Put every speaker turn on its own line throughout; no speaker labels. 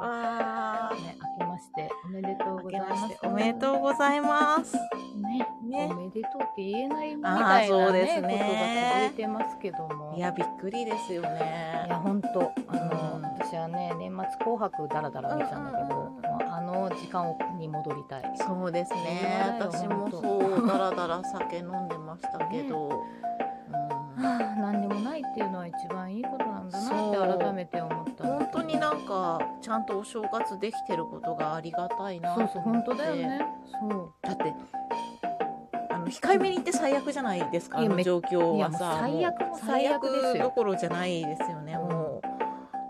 わ
ね、明けましておめでとう
ー
ございます。
おめでとうございます。
ね、
ね
おめでとうって言えないみたいなね
ね
ことが続いてますけども。
いや、びっくりですよね。
いや本当あの、
うん
私はね年末紅白だらだら見てたんだけど、
うんうんうん
まああの時間に戻りたい。
そうですね。私もそう、だらだら酒飲んでましたけど。う ん
はあ、何でもないっていうのは一番いいことなんだなって改めて思った。
本当になんかちゃんとお正月できてることがありがたいなと
そうそう本当だよね。そう。
だってあの控えめに言って最悪じゃないですかあ
いやめ
の状況はさ。
最悪も最悪ですよ。
最悪どころじゃないですよね、
うん。
もう。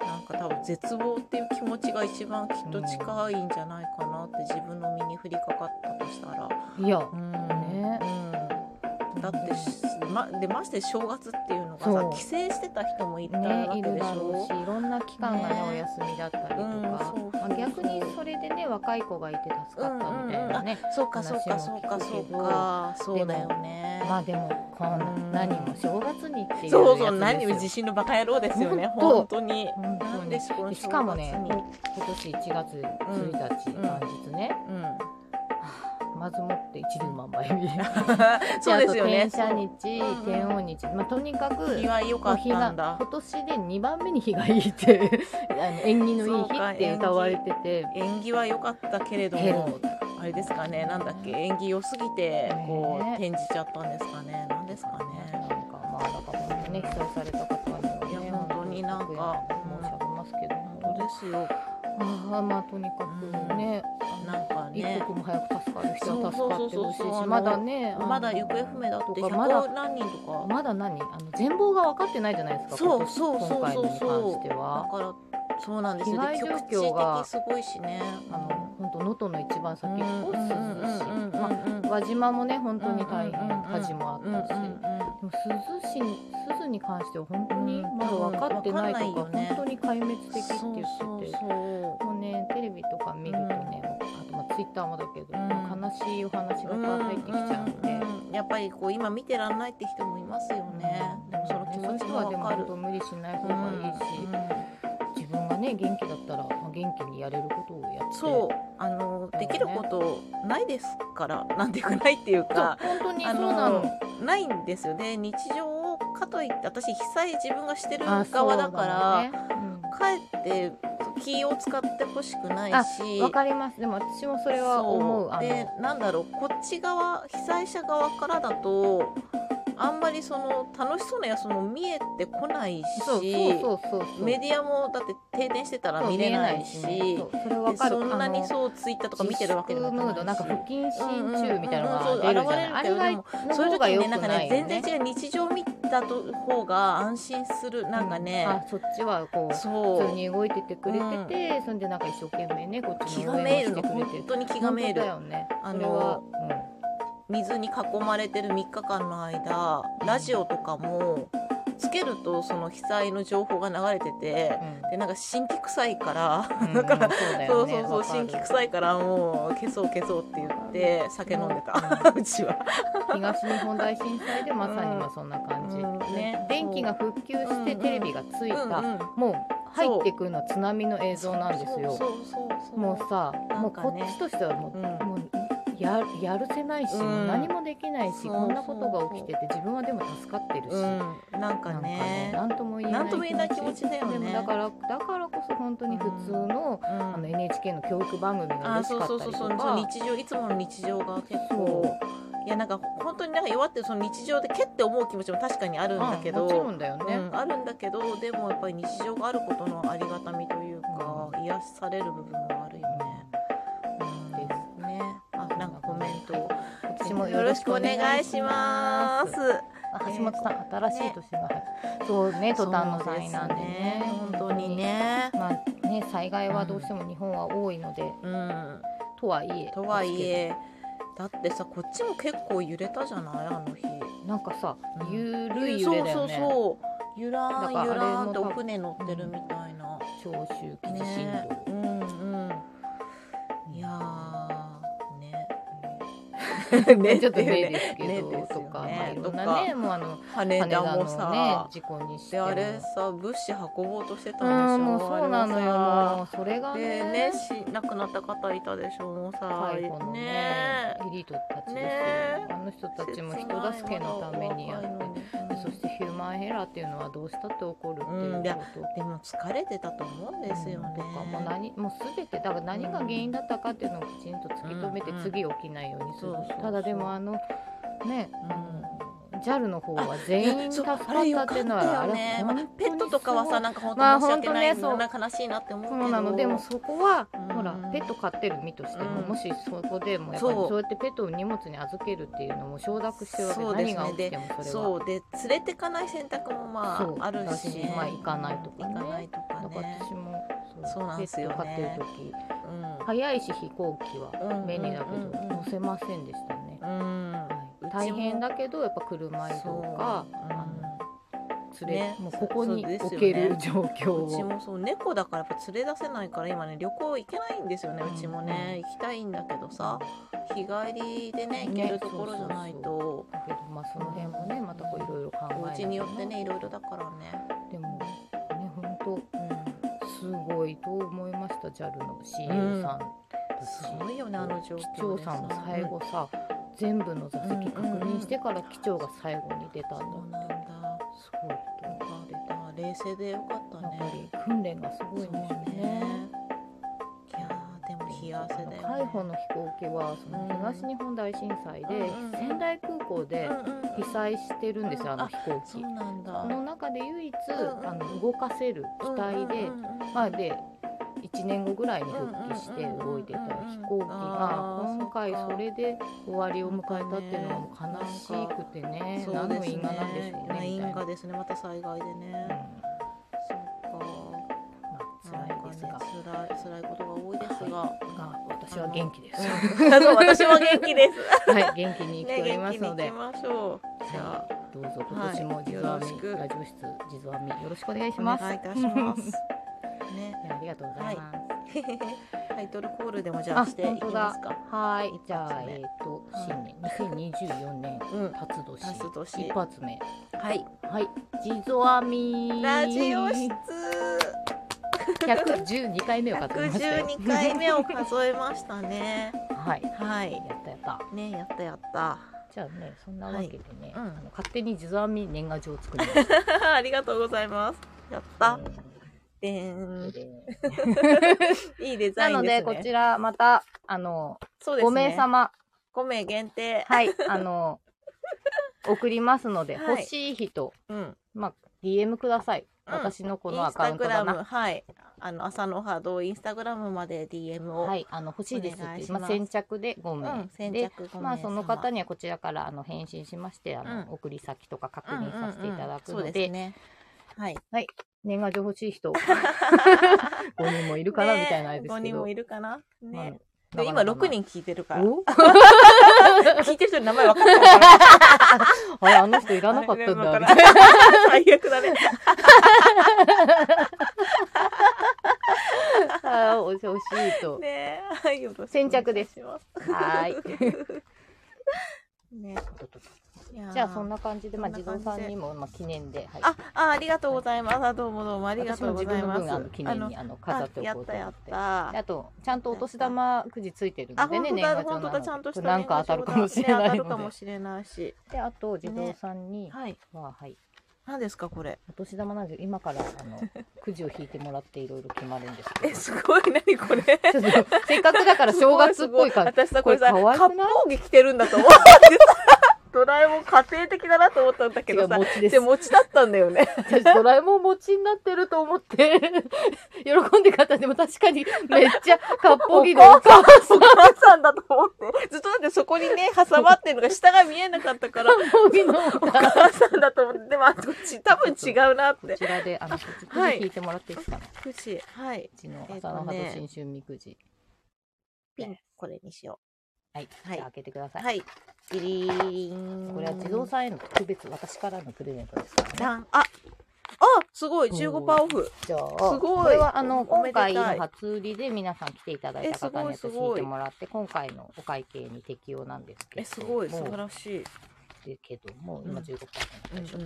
なんか多分絶望っていう気持ちが一番きっと近いんじゃないかなって自分の身に降りかかったとしたら。
いや
うん。
ね。
うんだってしまでまして正月っていうのがさ帰省してた人もいたわ
ねいる
けでし
だろう
ょ
しいろんな期間がね
ね。
お休みだったりとか、
うん
まあ、逆にそれでね若い子がいて助かったみたいなね、
そうかそうかそうかそうか。そうだよね。
まあでもこんな
うん
何も正月にっていう
そうそう。何も自信のバカ野郎ですよね。
本当。
に。
本当に。しかもね今年1月1日、
うん
元日ね、
うん
まずもって一粒万倍日
そうですよね。
天赦日、天王日、まあ、とにかく
日は良かったんだ。
今年で2番目に日がいいって あの縁起のいい日って歌われてて。
縁起は良かったけれど
け
も
ど。
あれですかね。なんだっけ縁起良すぎてこう
ね
転じちゃったんですかね。なんですか
なん
ね
かまあだから本当ね被災された方にはね
いや本当になんか
申し上げますけど。
本当ですよ
ああまあとにかくね、あの
なんか
一
ね
刻も早く助かる人は助かってほしいしまだね
まだ行方不明だって
とかまだ
100何人とか。
まだ何？あの全貌が分かってないじゃないですか
そうそうそうそう。
今回のに関して
だ
は
からそうなんですよ。
害状
局地
況が
的すごいしね。
あの本当能登の一番先っぽ
うんうんうん
珠洲
うんうん
市まあ輪島もね本当に大変火事もあったしでも珠洲市に関しては本当にまだ分かってないとか本当に壊滅的って言っててもうねテレビとか見るとね、あとまあツイッターもだけど、悲しいお話がいっぱい入ってきちゃうんで、
やっぱりこう今見てらんないって人もいますよね、でもその気持ち
人はでも無理しない方がいいし、ね元気だったら、まあ、元気にやれることをやって。
そう。あのできることないですから なんていうかないっていうか
本当にそ
あ
うなの。
のないんですよね。日常をかといって私被災自分がしてる
あ
側だから
そうだね。
かえって気を使ってほしくない
あ
し
わかります。でも私もそれは思う。
でなんだろうこっち側被災者側からだとあんまりその楽しそうなやつも見えてこないしメディアもだって停電してたら見れないし
そそ
んなに
う
そうツイッターとか見てるわけでも
ムードなんか不謹慎中みたいなのが
うんうんうん
出るじゃない、
そう現れる
あれ
もそういう時にねなんかね全然違う日常見たと方が安心するなんかね、
あそっちはこう普通に動いててくれてて、そんでなんか一生懸命ねこっち
気
の応てくれてる。
本当に気がめいる。
だよね。
あの
それは、
水に囲まれてる3日間の間ラジオとかもつけるとその被災の情報が流れてて
うん。
でなんか新規臭いから
うん
だから
うんそうだ
そうそう新規臭いからもう消そう消そうって言って酒飲んでた。うちは。
東日本大震災でまさにまあそんな感じ、
うん。ね。
電気が復旧してテレビがついた、
うんうん。
もう入ってくるのは津波の映像なんですよ。
そう。そうそうそう。
もうさ、もうこっちとしてはもうややるせないし、
うん。
何もできないしこんなことが起きてて自分はでも助かってるし、
うん、なんか
なんかね
ね
なんとも言えない
なんとも言えない気持ちだよね。
でもだからだからこそ本当に普通の,、
うん。
あの NHK の教育番組が
あ
嬉しかったり
そうそうそう
とか
そう。日常いつもの日常が結
そ
構いやなんか本当になんか弱ってるその日常でけって思う気持ちも確かにあるんだけど、
うんね、
うん、あるんだけどでもやっぱり日常があることのありがたみというか、癒される部分もあるよントを。
私も
よろしくお願いします。
あ橋本さん、新しい年が入るそうね途端の災難でね。
そうです本当にね。
まあね災害はどうしても日本は多いので、
うん。
とはいえ
とはいえ。だってさこっちも結構揺れたじゃない？あの日。
なんかさ
うん。
ゆるい揺れだよね、
そうそうそう。ゆらんゆらんって
あれの
お船乗ってるみたいな。
長周期地震
ね。
動、
うんうん。いやー ね。
ねちょっと例ですけど、とかまあ、
ね
いろんなねもうあの
羽田も
羽田のね
さ
事故にして。
あれさ物資運ぼうとしてたんでし
う
ょ
うそうなのよ
あ
もうそれがね。
ねし亡くなった方いたでしょもうさ
最後のね
ね。
エリートたちですよ、
ね。
あの人たちも人助けのためにやって。でそしてヒューマンエラーっていうのはどうしたって起こるっていうこと。
でも疲れてたと思うんですよね。
とかもう何もう全てだから何が原因だったかっていうのをきちんと突き止めて
うんうん。
次起きないようにする、
そうそうそう
ただでもあのね、
うん
JAL の方は全員助かったっていうのは
あれね。
あれ本当に
ペットとかはさなんか本
まあ
当申し訳ない、
ねそう。
なんか悲しいなって思うけど。
そうなの。でもそこは、
うん。
ほらペット飼ってる身としても、
うん。
もしそこでもやっぱり
そう。
そうやってペットを荷物に預けるっていうのも承諾してるわけ
そうですね。
何が起きてもそれは。
そう。で連れてかない選択もま
そう。
ああるし
まあ行かないとかね。
行かないとか
だか私も
そうなんですよね。
ペット飼ってる時
うん
早いし飛行機は
うん
便利だけど
うん。うんうん
乗せませんでしたね、大変だけどやっぱ車移動か
そう。
あの連れ、
ね。
もうここに置ける状況
うんうち
を、
もそう。猫だからやっぱ連れ出せないから今ね旅行行けないんですよね
う
ちもね。行きたいんだけどさ日帰りでね行けるところじゃないと。
だけどまあその辺もねまたこういろいろ考え
お
なきゃ
家によってねいろいろだからね。
でもね本当
うん。
すごいと思いました JAL の CEO さんたち、
すごいよ。ねあの状況で
機長さんも最後さ、全部の座席確認してから機長が最後に出たんだ
そうなん
って、
だ
すごいと
よ。
思
かった冷静でよ。かった
うやっぱ
ね
り訓練がすごいんですよ。ね
いやーでも冷や汗だよ。ね
海保の飛行機はその東日本大震災で、
うんうん
仙台空港で
うんうん
被災してるんですよ、
うん
あの飛行機
そう。なんだ
その中で唯一、
うん
あの動かせる機体で、
うんうんうんうん
まあ、で1年後ぐらいに復帰して動いてた飛行機が今回
そ
れで終わりを迎えたっていうのはも悲しくてね何の因果なんでしょうね
因果。ですねまた災害でね、そっか
まあ辛いですが、
なんかね辛い辛いことが多いですが、
が私は元気です。
私も元気です
はい、元気に生きており
ね元気に行
ますので、
きましょうじゃあ、
どうぞ今年も地蔵編み、
はい
ラジオ室地蔵編みよろしくお願いします。
願いいたします
がとうございます。
タイトルコールでもじゃあしていきますか。
はい、じゃあえっ、と新年2024年
うん。
辰年。
辰年。
一発目。
はい。
はい。地蔵編み
ラジオ室。
112回目を数えましたよ。
112回目を数えましたね。
はい、
はい。
やったやった。
ねやったやった。
じゃあねそんなわけでね、
うん。
あの勝手に地蔵編み年賀状を作りました。
ありがとうございます。やった。
うん
でん。
で
いいデザイン
なの
ですね。
でこちらまたあの、
そうですね。
5名様。
5名限定。
はいあの 送りますので、
はい。
欲しい人
うん。
まあ DM ください。
うん。
私のこのアカウントだな。
はい。あの朝の波動インスタグラムまで DM を、
はい、あの欲しいですって
ま
あ、先着で5名、
うん先
で
着5名様。
まあその方にはこちらからあの返信しましてあの、
うん。
送り先とか確認させていただく
うんうんうん。そう
ので,、
すね。はい
年賀状欲しい人5 人もいるかな、みたいなあれです
5
けど。
人もいるかな？ね、
まあ
で今
なかなか
6人聞いてるから。
お？
聞いてる人の名前分かった
あれあの人いらなかったんだ
最悪だね。
あー惜しい惜しいと、
ねはいよろしく
先着です。はーいじゃあそんな感じで、まあ、地蔵さんにも、まあ、記念で、はい、
ああありがとうございます。あどうもどうも。ありが
私
とうございます。
分あの記念にあの飾っておこうと思ったてあとちゃんとお年玉くじついてるのでね年賀状な
ちゃんとした
なんか当たるかもしれ
ね当たる
ないので
かもしれないし。
であと地蔵さんに
はい。
は、はい、
何ですかこれ？
お年玉なんで今からあの くじを引いてもらっていろいろ決まるんですけ
え
ど
すごい何これ？
せっかくだから正月っぽい感じ。
私さこれさ割烹着着てるんだと思ってさドラえもん家庭的だなと思ったんだけ
違
どさ。
う餅です。
で餅だったんだよね。
私ドラえもん餅になってると思って喜んで買った。でも確かにめっちゃかっぽぎのお母さん。
お母さんだと思って。ずっとだってそこにね挟まってるのが下が見えなかったから。
かっぽぎの。お
お
母さん
だと思って。でもあこっち多分違うなっ
こ
て
ちらであのくじ引い。てもらっていいですか？ね
くしはい。う
ちの
えっと
朝のと新春みくじ。
ピンこれにしよ
はい、
はい。
開けてください、
はい。ギリリン。
これは地蔵さんへの特別私からのプレゼントですからね。
ああすごい。15%オフ。
じゃあ
すごい。
これはあの今回の初売りで皆さん来ていただいた方に引いてもらって今回のお会計に適用なんですけ
え
ど
すごい。素晴
も
らしい
るけども、今
うん
15%
うん
でしょ。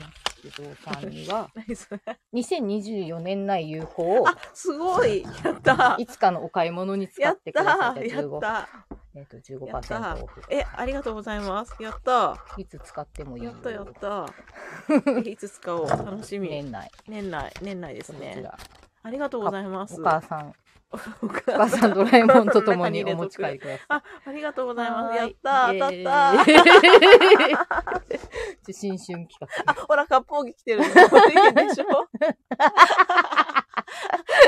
不動産には、
何それ。
2024年内有効を、
あすごい。やった。
いつかのお買い物に使
やっ
ってください。
た。やっ
15
た。
えっと、
やった
15%オフ。
えありがとうございます。やった。
いつ使ってもいいよ。
やったやった。えいつ使おう。楽しみ。
年内。
年内年内ですね。
ら。
ありがとうございます。
お母さん、
お
お
母
母さんドラえもんとともにお持ち帰りください。
あありがとうございますやった当たった
ーイ新春企画。
ほら、割烹着着てるの。でしょ？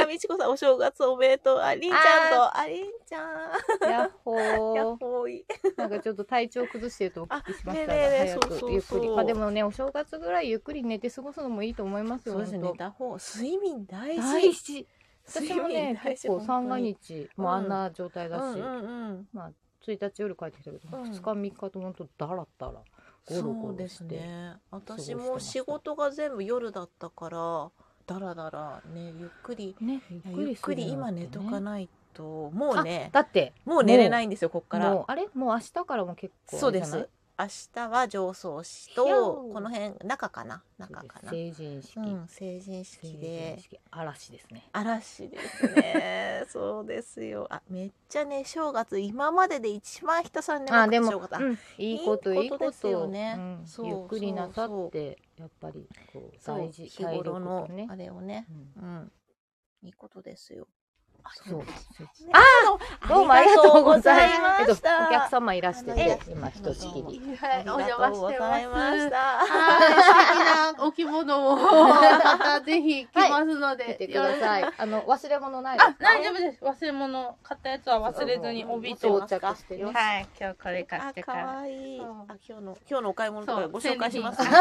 あみちこさん、お正月おめでとう。あ、りんちゃんと、あ、りんちゃん。
やっほ
やっ
ー。
ほーい。
なんかちょっと体調崩してるとお聞きしましたが、
あねえね
早くゆっくり。まあでもね、お正月ぐらいゆっくり寝て過ごすのもいいと思いますよ。
そうですね、
本
寝た方、睡眠大
当
事。
大事。私
睡
もね結構三が。日もあん
うん
な状態だし。まあ1日夜帰ってきたけど、
うん
2日3日と本当だらだらゴロゴ
そうです。ね。私も仕事が全部夜だったから、だらだらね、ゆっくり、
ね、
ゆっくり今寝とかないと、もうね、
だって
もう寝れないんですよ、こっから。
あれ？もう明日からも結構
そうです。明日は上層市と
ー
この辺中かな？中かな？
成人式、
うん、成人式
成
で
嵐ですね。
嵐ですね。そうですよ。あめっちゃね正月今までで一番ひたすら眠く
あでも、うんいいこといいこと
ですよね。
うん
そう
ゆっくりなさってやっぱりこう大事
日頃のあれをね。
うん。
うん。いいことですよ。あ
そう
ね
あどうもありがとうござい
あ
ます。えっと、お客様いらしてて今ひとしきり。
はい、お邪魔してます。
し
はい、
た。
素敵なお着物を、またぜひ着ますので。
見てください。あの、忘れ物ない
あ、大丈夫です。忘れ物、買ったやつは忘れずに帯と。
装
は
着してね。
い、今日これ買っ
あ
てから。
可愛い。
そう
あ今日の今日のお買い物とかご紹介します？
そうです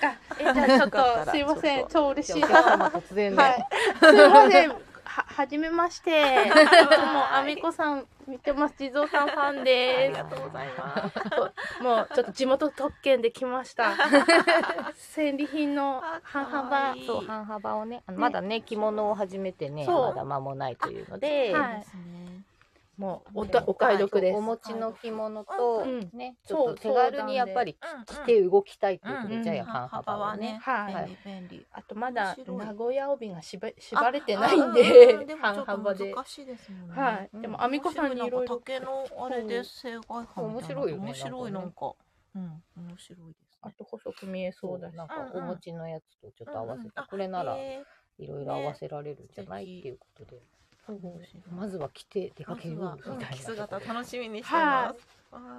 か。え、じゃあちょっと、すいません。超嬉しい
突然
はい
ね。。
すいません。は、はじめまして。いつも、あみこさん見てます。地蔵さんファン
あ
で
りがとうございます。
す。もう、ちょっと地元特権で来ました。戦利品の半
可
幅
そう、半幅をね、まだね、着物を始めてね、まだ間もないというので、
はい。もうおたお買い得です。
お持ちの着物と
うん、
ね、ちょっと手軽にやっぱり着
うん
て動きたいっていうことじゃあや半幅はね。
はい。
便利便利。
あとまだ名古屋帯がしば縛れてないん
あ
で半幅で。
難しいですもんね。
はい。
うん。
でもあみこさんにいろいろ。
竹のあれで正解感
面白いよね
面白い
なか。
なんんか。うん、面白いですね。
あと細く見えそうだ。し。
なんかお持ちのやつとちょっと合わせて、これなら
え
いろいろ合わせられるんじゃないっていうことで、
ー
まずは着て出かけるみたいな。
着姿楽しみにしてます。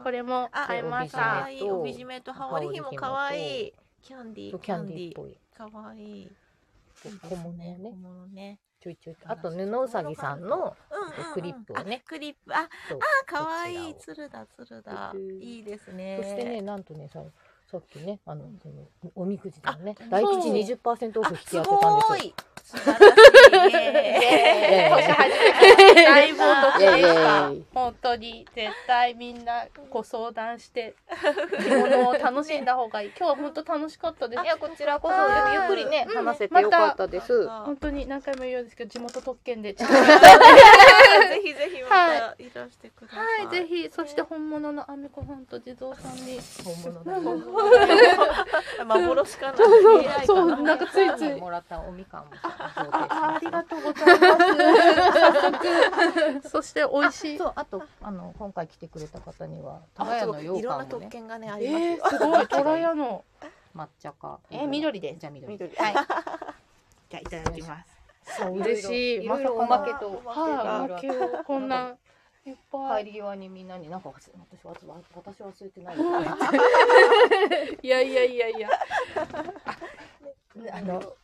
これも
あ
買いまし
あ
た
可。愛い帯締めと羽織紐可愛い。キャンディ
キャンディーっぽい。
可愛い。
小物をね
小、物ね。
ちょいちょいと。あと布うさぎさんのクリップをね
あクリップ。あ、
そう
可愛い鶴だ鶴だ
うん。
いいですね。
そしてね、なんとね、ささっきね、あの、そのおみくじのね
あ、
大吉
そう
20%オフ引き
す
当てたんですよ。
素晴らしいね。
年始めて大ぼときでした。本当に絶対みんなご相談して着物を楽しんだ方がいい。今日は本当楽しかったです
い。や、こちらこそ、ゆっくりね、話せてよかったです。
本当に何回も言うんですけど地元特権で。
ぜひぜひまたいらしてください。
はい、ぜひ、そして本物のあみこさんと地蔵さんに。
本物だよ。
幻かな。
そう、
な
なんかついつい。
もらったおみかんも
あありがとうございます。早速、そして美味しい。
そう、あと、あの、今回来てくれた方には、
あ
高屋の
そういろんな
羊羹もね、
特権がねあ
え
ります
すごい、トラヤの。
抹茶か。
えー緑です
じゃあ緑。
緑。
はい。じゃあ、いただきます。そう、嬉しい。
いろいろおまけと。
はい、おまけをこんな、いっぱい。
帰り際にみんなになんか忘れ私は私忘れてない
いやいやいやいや。あの、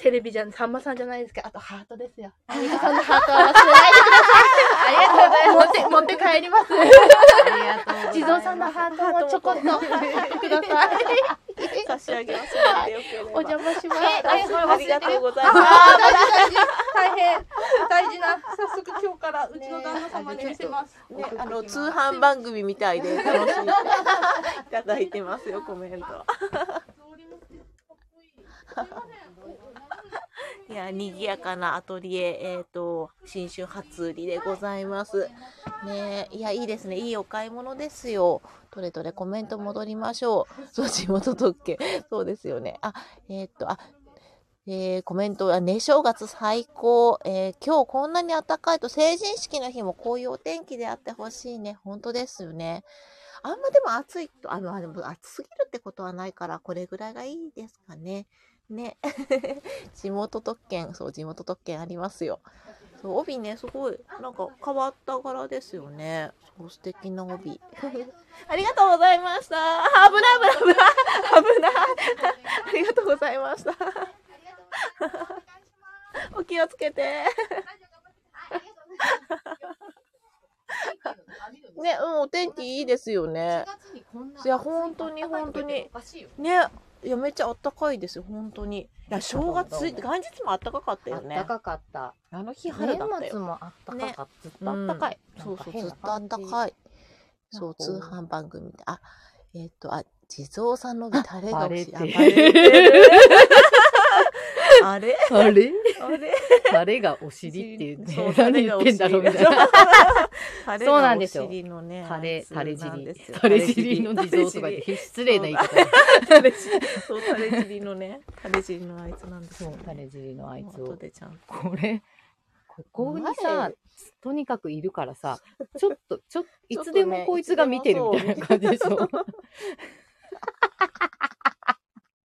テレビじゃん、さんまさんじゃないですけど、あとハートですよ。アミカさんのハートは忘れないでください。ありがとうございます。持って、持って帰ります。
ありがとうございます
地蔵さんのハートもちょこっとください。
差し上げます。
お邪魔します。
えあ
りがとうございます。
大事大事。大変。大事な。早速今日からうちの旦那様に見せます。
ね、あの通販番組みたいで楽しんでいただいてますよコメント。いや、賑やかなアトリエ、えっ、と、新春初売りでございます。ねいや、いいですね。いいお買い物ですよ。どれどれコメント戻りましょう。そう、地元特権。そうですよね。あ、えっ、と、あ、えーコメントは、ね、正月最高。えー今日こんなに暖かいと成人式の日もこういうお天気であってほしいね。本当ですよね。あんまでも暑いと、あの、あでも暑すぎるってことはないから、これぐらいがいいですかね。ね。地元特権、そう、地元特権ありますよ。そう、帯ね、すごい、なんか変わった柄ですよね。そう、素敵な帯。ありがとうございました。危ない危ない。危ない。ありがとうございました。お気をつけて。ね、うん、お天気いいですよね。いや本当に本当にね、いや、めっちゃあったかいですよ、本当に。いや、正月、元日もあったかかったよね。
暖かかった。
あの日春だったよ。
年末もあったかかった。ずっとあったかい。
そうそう、ずっとあったかい。そう、通販番組で。あ、えっ、と、あ、地蔵さんの帯タレが欲しい。あ
て
バレてるあれ？
あれ？
あれ？
がお尻って言って
そう、
何言ってんだろうみたいな。そうなんですよタレ、タレ尻。タレ尻の地蔵とか言って失礼な言い方。
タレ尻。そう、タレ尻のね、タレ尻のあいつなんですよ、
そう、タレ尻のあいつ
後
を。これ、ここにさ、とにかくいるからさ、ちょっと、ちょっと、いつでもこいつが見てるみたいな感じでしょ？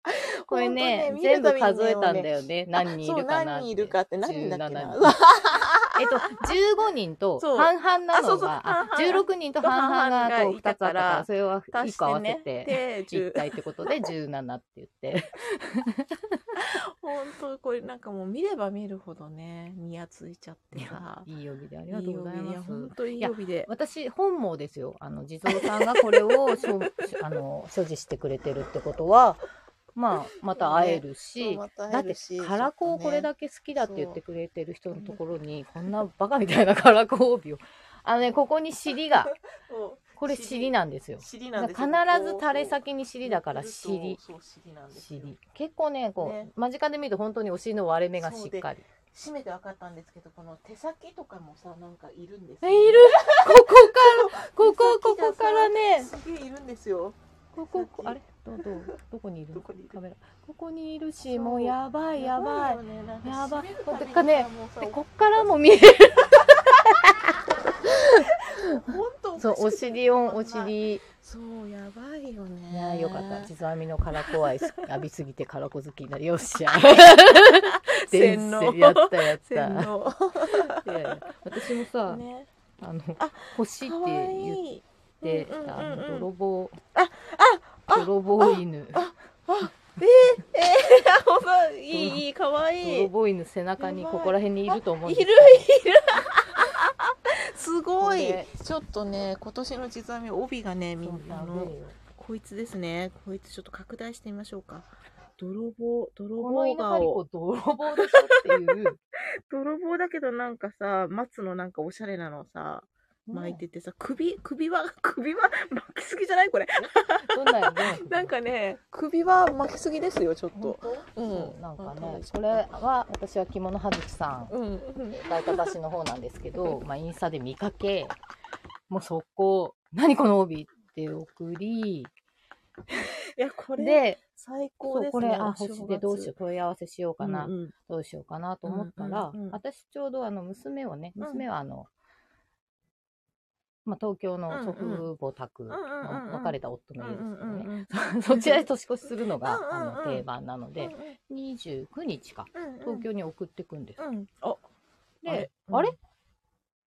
これね、全部数えたんだよね。何人いるかな
何人いるかって何人だっけな
17人えっと、15人と 半々なのが、あ
半々
16人と半々があと2つあったか
ら
ら、それは1個合わせて、
で、
一
10
体ってことで17って言って。
本当これなんかもう見れば見るほどね、ニヤついちゃってさ。
いい曜日でありがとうございます。
本当いい曜日で。
私本望ですよあの地蔵さんがこれを所あの所持してくれてるってことはまあまた会えるし、
また
だってカラコをこれだ
け
け好きだって言ってくれてる人のところにこんなバカみたいなカラコ帯を。あのねここに尻が。これ尻。なんですよ。
す
必
よ
ず垂れ先に尻だから尻。
そう尻なんですよ。
尻。結構ねこう
ね。
間近で見ると本当にお尻の割れ目がしっかり。
締めて分かったんですけどこの手先とかもさなんかいるんです
えいる？ここからここここからね。
すげえいるんですよ。
こここあれ？どどうどこにいる
どこにいる？
カメラ。ここにいるしもうやばいやばい。やばいね。
もう。さ
でこっからも見える。そうお尻をお尻。
そうやばいよね。
いやよかった。地蔵編みのカラコ愛浴びすぎてカラコ好きになりよっしゃ。
洗脳。
やったやったいやいや私もさ、
ね。
あの
あ
欲しいって言って
うんうんうんうん。
あの泥棒
ああ
泥棒犬。
えー、ほんといいいいかわいい。
泥棒犬背中にここら辺にいると思う
いるいる。すごい。ちょっとね今年の実はみ帯がねみ
ん
なあのこいつですね。こいつちょっと拡大してみましょうか。泥棒泥棒
犬張り子
顔
泥棒でしょっていう。
泥棒だけどなんかさ松のなんかおしゃれなのさ巻いててさ首首は 首は巻きすぎじゃないこれ。
どんなやつ？
なんかね首は巻きすぎですよちょっ
本
と
当、
うん。
なんか
本
ね
当
これは私は着物はずきさん大田橋の方なんですけど、まあ、インスタで見かけもう速攻「何この帯!」って送り
いやこれ
で
最高ですね
これあ欲しいでどうしよう問い合わせしようかな、
うんうん。
どうしようかなと思ったら、
うんうんうん。
私ちょうどあの娘をね
うん。
娘はあの、まあ、東京の祖父母宅の別れた夫の家ですけどね、そちらで年越しするのが、あの定番なので、29日か。東京に送ってくんです、
うん。あ
で
あれ？
あれ,、
うん。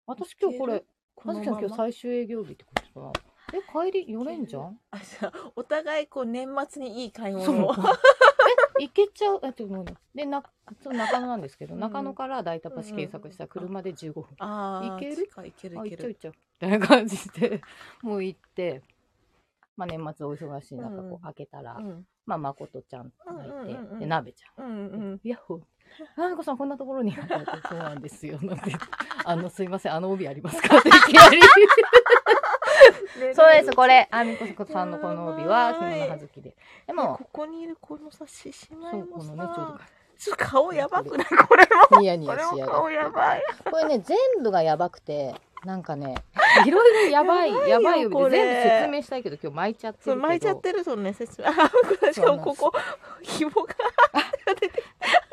私今日これ
この
はずきさん今日
まま？
最終営業日ってことかな。え帰り寄れんじゃん？
あじゃあお互いこう年末にいい買い物を。
え行けちゃうえちょっと待ってでなそう中野なんですけど、
うん。
中野から大田橋検索したら車で15分、
あー
いける？
近いいける
あ
いける。
行っちゃう行っちゃうみたいな感じで もう行ってまあ年末お忙しい中こ
う
開けたら、
うん。
まあ誠ちゃんがいて、で鍋ちゃん。
うんうん。
ヤッホー。あんこさんこんなところにそうなんですよ。なんて。あのすいませんあの帯ありますか？っていきなり。そうですこれあみこさんのこの帯は着
やばい
物はずきで。で
で
も
ここにいるこのさ獅子舞
そうこのねちょうど
ちょっと顔やばくない？これも。
ニヤニ
こ
ヤしやが
顔やばい。
これね、全部がやばくて、なんかね、いろいろやばい、
やばいよ
全部説明したいけど、今日巻いちゃってるけど。
巻いちゃってるそのね説明。あ、しかもここ紐が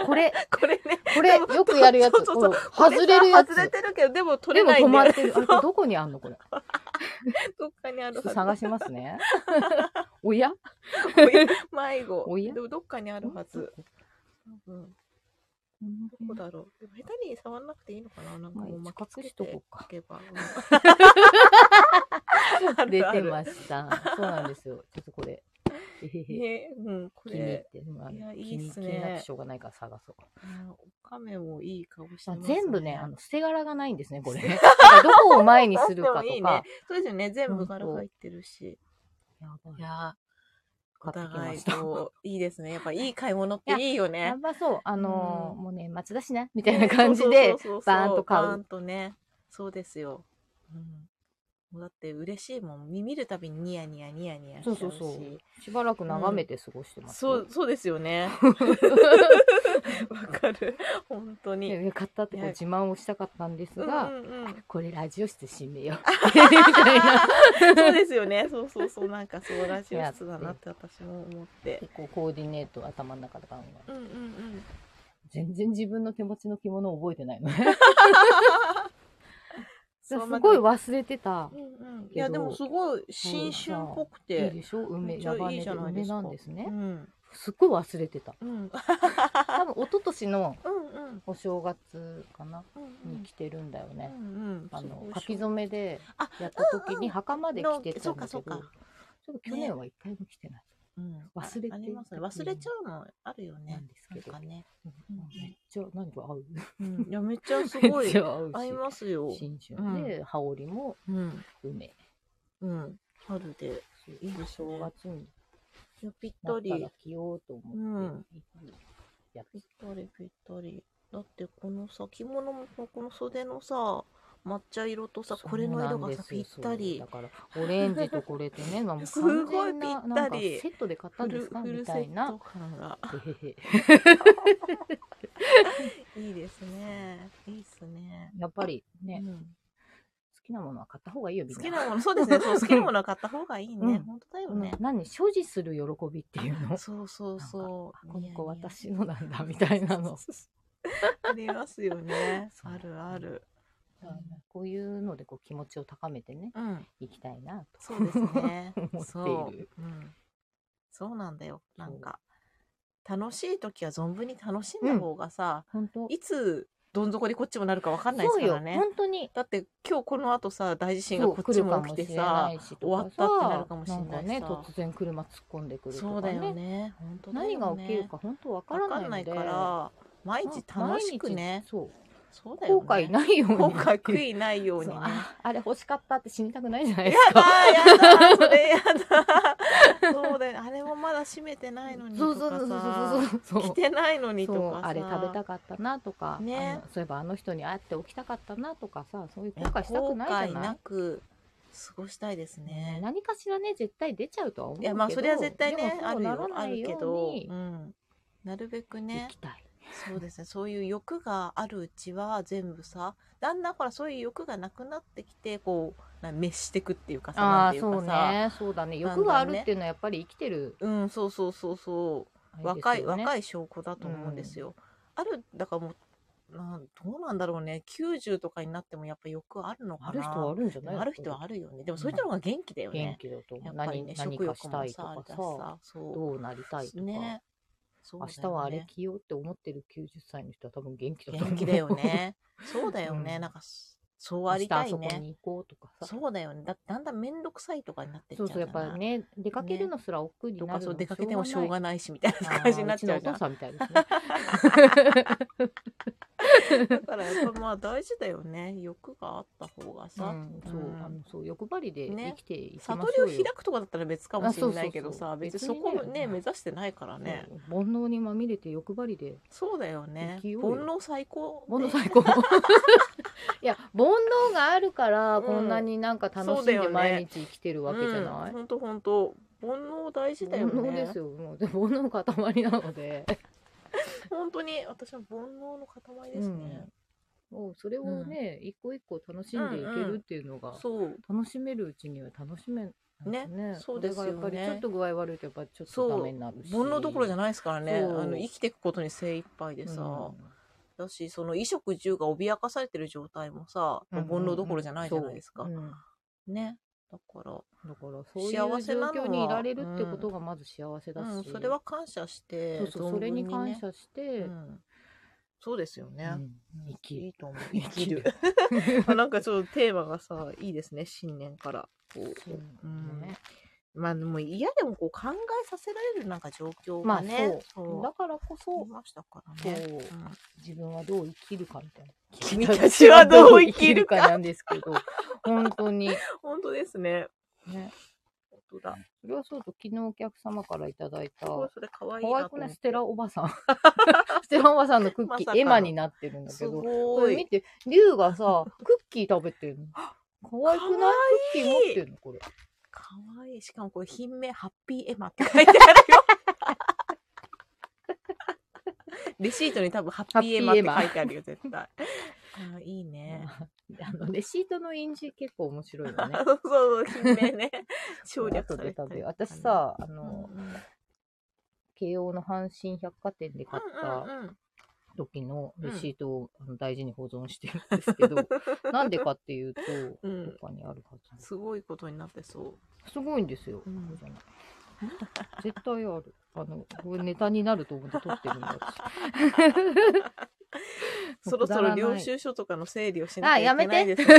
これ、
これね。
これ、よくやるやつ。
そうそう
外れるやつ。
外れてるけどでも取
で
れないんだよ
も止まってる。あれ、これどこにあんのこれ？ち
どっかにあ
ょ
るはず。
探しますね。おや？
迷子。
おや？
でもどっかにあるはず。多分どこだろう。でも下手に触んなくていいのかな？なんかもう
まあ
巻き
とこうか
おけば。
出て
す。
ました。そうなんですよ。ちょっとこれ。
えーうん、これ
気に入っ。て。まあ
いやいい
気に
っすね
気になってしょうがないから探そう。
あおかめもいい顔して
あ
ますね。
全部ね、あの、捨て柄がないんですね、これ。どこを前にするかと
でもいいね
か。
そうですよね。全部柄入ってるし。
やばい
いやー、お互い。こう、いいですね。やっぱいい買い物っていいよ
や
ね
っ。ぱそう、あのー
うん
もうね、松だしな、みたいな感じで、バーンと買う
バーンとね。そうですよ。うん。だって嬉しいもん。見見るたびにニヤニヤニヤニヤしちゃし。
そううそうそう。しばらく眺めて過ごしてますよ。
そう、そうですよね。わかる。本当に。
で買ったってこう自慢をしたかったんですが、
うんうんうん
これラジオ室閉めよう。みたいな。
そうですよね。そうそうそう。なんかそう、ラジオ室だなって私も思って。
結構コーディネート頭の中で考え
うんうんうん。
全然自分の手持ちの着物を覚えてないのね。すごい忘れてた
う。んうん。いや、でもすごい新春っぽく
いい
て。
でしょ？梅、
めっちゃいい
ヤバネで梅
じゃないですか。
なんですね
う。ん。
すっごい忘れてた。
うん。
多分一昨年の。お正月かな？
うん
に着てるんだよね。
うんうん。
あの書き初めで
あ
やった時に袴で着てたんだけど、ちょっと去年は一回も着てない。
うん。
忘れて
ありますね。忘れちゃうのあるよ
な
ね
ん。ですけど
ね。
うん
うん
めっちゃ何これ合う。
うん。いや、めっちゃすごい
合
合いますよ。
新春で羽織も
うん。
梅。
うん。春で。いい
正
ね。
月に
ぴっ
な
たり。
着ようと思って、
うん
やっ
ぴったりぴったり。だってこのさ、着物もこの袖のさ、抹茶色とさ、これの色がさ、ぴったり
だ。からオレンジとこれとね、まあもう
す
完
ごいぴったり
なんかセットで買ったんですかみたいな
いいですね。いいっすね。
やっぱりね、好
うん
きなものは買った方がいいよ。
好きなもの、そうですね。そう 好きなものは買った方がいいね。
うん
本当だよ
うん
ね。
何所持する喜びっていうの？
そうそうそう。
あこの子私のなんだみたいなの。
ありますよね。
そう
ある
こういうのでこう気持ちを高めてね、
うん。
いきたいなと。
そうですね
思っている
そう。うん。そうなんだよ。なんか、楽しい時は存分に楽しんだ方がさ、
本当
いつどん底にこっちもなるかわかんないですから、ね。
本当に。
だって今日この後さ、大地震がこっちも起きてさ、終わったってなるかもしれない
ね、突然車突っ込んでくるとかね。
そうだよね。本当ね
何が起きるか本当わか
わ
らない。
かんないから、毎日楽しくね。
そう。
そうだよ
後
ね。
悔ないように。
後悔悔いないようにね。
そうああれ欲しかったって死にたくないじゃないで
や
すか。
だやだそれやだ そうだよあれもまだ閉めてないのに
そ
とか
うそうそう
さ
そうそうそう。
来てないのにとかさ。
あれ食べたかったなとか、
ね。
そういえばあの人に会っておきたかったなとかさそういう後悔したくないじゃ
後悔
な
ないく過ごしたいですね。
何かしらね絶対出ちゃうとは思うけど。
いやまあそれは絶対ねあるよあるけど
う
ん。なるべくね。
行きたい、
そうですね。そういう欲があるうちは全部さだんだんほらそういう欲がなくなってきてこうな滅してくっていうかさ
あ
なんていう
あそう
かさ
ね。そうだね。欲があるっていうのはやっぱり生きてる、
うんそうそうそうそう。若い、若い証拠だと思うんですよ。あるだからもうなんどうなんだろうね。90とかになってもやっぱ欲あるのかな。
ある人はあるんじゃない？
ある人はあるよね。でもそういうのが元気だよ
元
ね、
気だと思う。
やっぱりね食欲
かしたいと
もさあしさそ
どうなりたいとか、
うねそうだよね
明日はあれ着ようって思ってる90歳の人は多分元気だと思う。
元気だよね。そうだよね、
うん。
なんかそうありたい
明日あそこ
ね。
に行こうとかさ。
そうだよね。だだんだん面倒くさいとかになってっちゃ
そううそうやっぱ
り
ね出かけるのすら億劫に
と
なるの
かそう出かけてもしょうが
ない。
しみたいな感じになっちゃうじゃん。
お父さんみたいですね。
だからやっぱまあ大事だよね。欲があった方がさ、
うん、そう、
うん
あのそう欲張りで
ね。
生きていきま
悟
しょうよ、
りを開くとかだったら別かもしれないけどさ別にそこ
ね
ね目指してないからね。
煩悩にまみれて欲張りで
そうだよね。
よ。
煩悩最高。
煩悩最高。いや煩悩があるからこんなになんか楽しんで毎日生きてるわけじゃない、
ほんとほんと。煩悩大事だよね。
煩悩ですよ。もうで煩悩の塊なので。
本当に。私は煩悩の塊ですね。
もうそれをね、一個一個楽しんでいけるっていうのが。楽しめるうちには楽しめね。
ね。そうですよ
やっぱりちょっと具合悪いとやっぱりちょっとダメになるし。
煩悩どころじゃ
ない
ですからね。あの生きていくことに精一杯でさ。だし、その衣食住が脅かされてる状態もさ、煩悩どころじゃないじゃないですか。ね。だから、
だからそういう
幸せなのは
状況にいられるってことがまず幸せだし、
うん、それは感謝して、
そうそう
存
それに感謝して、
うん。そうですよね。
うん。生きる。
いいと思う。
生
生き
きる
なんかちょっとテーマがさ、いいですね、新年から。こう。
そう
うん。
ね
まあでも嫌でもこう考えさせられるなんか状況
まあ
がね、
そう。だからこ
あ
そ
りましたから
そう
ね。
自分はどう生きるかみたいな。
君たちはどう生きるか
なんですけど。本当に。
本当ですね。
ね。
本当だ。
それはそうと昨日お客様からいただいた。
すごいそれ可愛い
くない？ステラ
お
おばさん。ステラおばさんのクッキー
まさかの。
エマになってるんだけ
す
どこ。れ見て龍がさクッキー食べてるの。可愛くない？クッキー持ってるのこれ
可愛い。しかもこれ品名ハッピーエマって書いてあるよ。レシートに多分ハッピーエマって書いてあるよ、絶対。あいいね。
あのレシートの印字結構面白いよね
そうそう、品名ね。省略
後
されて
で食べよう私、さあ
う
の、
んうん
慶応の阪神百貨店で買った
うんうん
時のレシートを大事に保存してるんですけど、なんでかっていうと、
うん
どこかにあるはず。
すごいことになってそう。
すごいんですよ。
うん
じゃない絶対ある。あの、これネタになると思って撮ってるんだ。私
そろそろ領
く
収書とかの整理をしなきゃいけないです
あ
ね。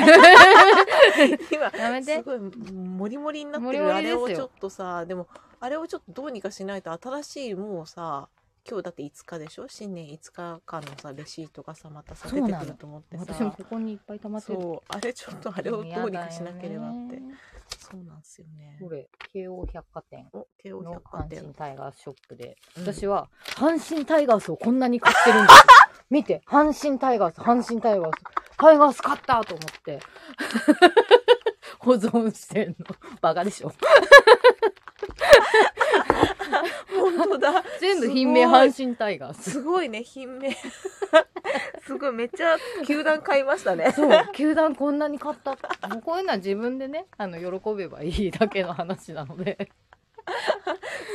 やめて。
すごいモリモリになってるあれをちょっとさでもあれをちょっとどうにかしないと新しいもうさ今日だって5日でしょ？新年5日間のさレシートがさまたさ出てくると思って
私も
さ
ここにいっぱい溜まってる。
そう。あれちょっとあれをどうにかしなければって、そうなんですよね。
これ、慶応百貨店。の阪神タイガースショップで、
うん。
私は阪神タイガースをこんなに買ってるんですよ。見て、阪神タイガース、阪神タイガース、タイガース買ったと思って、保存してんの。バカでしょ。
本当だ
全部品名
すごい
阪神タイガース。
すごいね品名すごいめっちゃ球団買いましたね
そう、球団こんなに買った。もうこういうのは自分でね、あの、喜べばいいだけの話なので。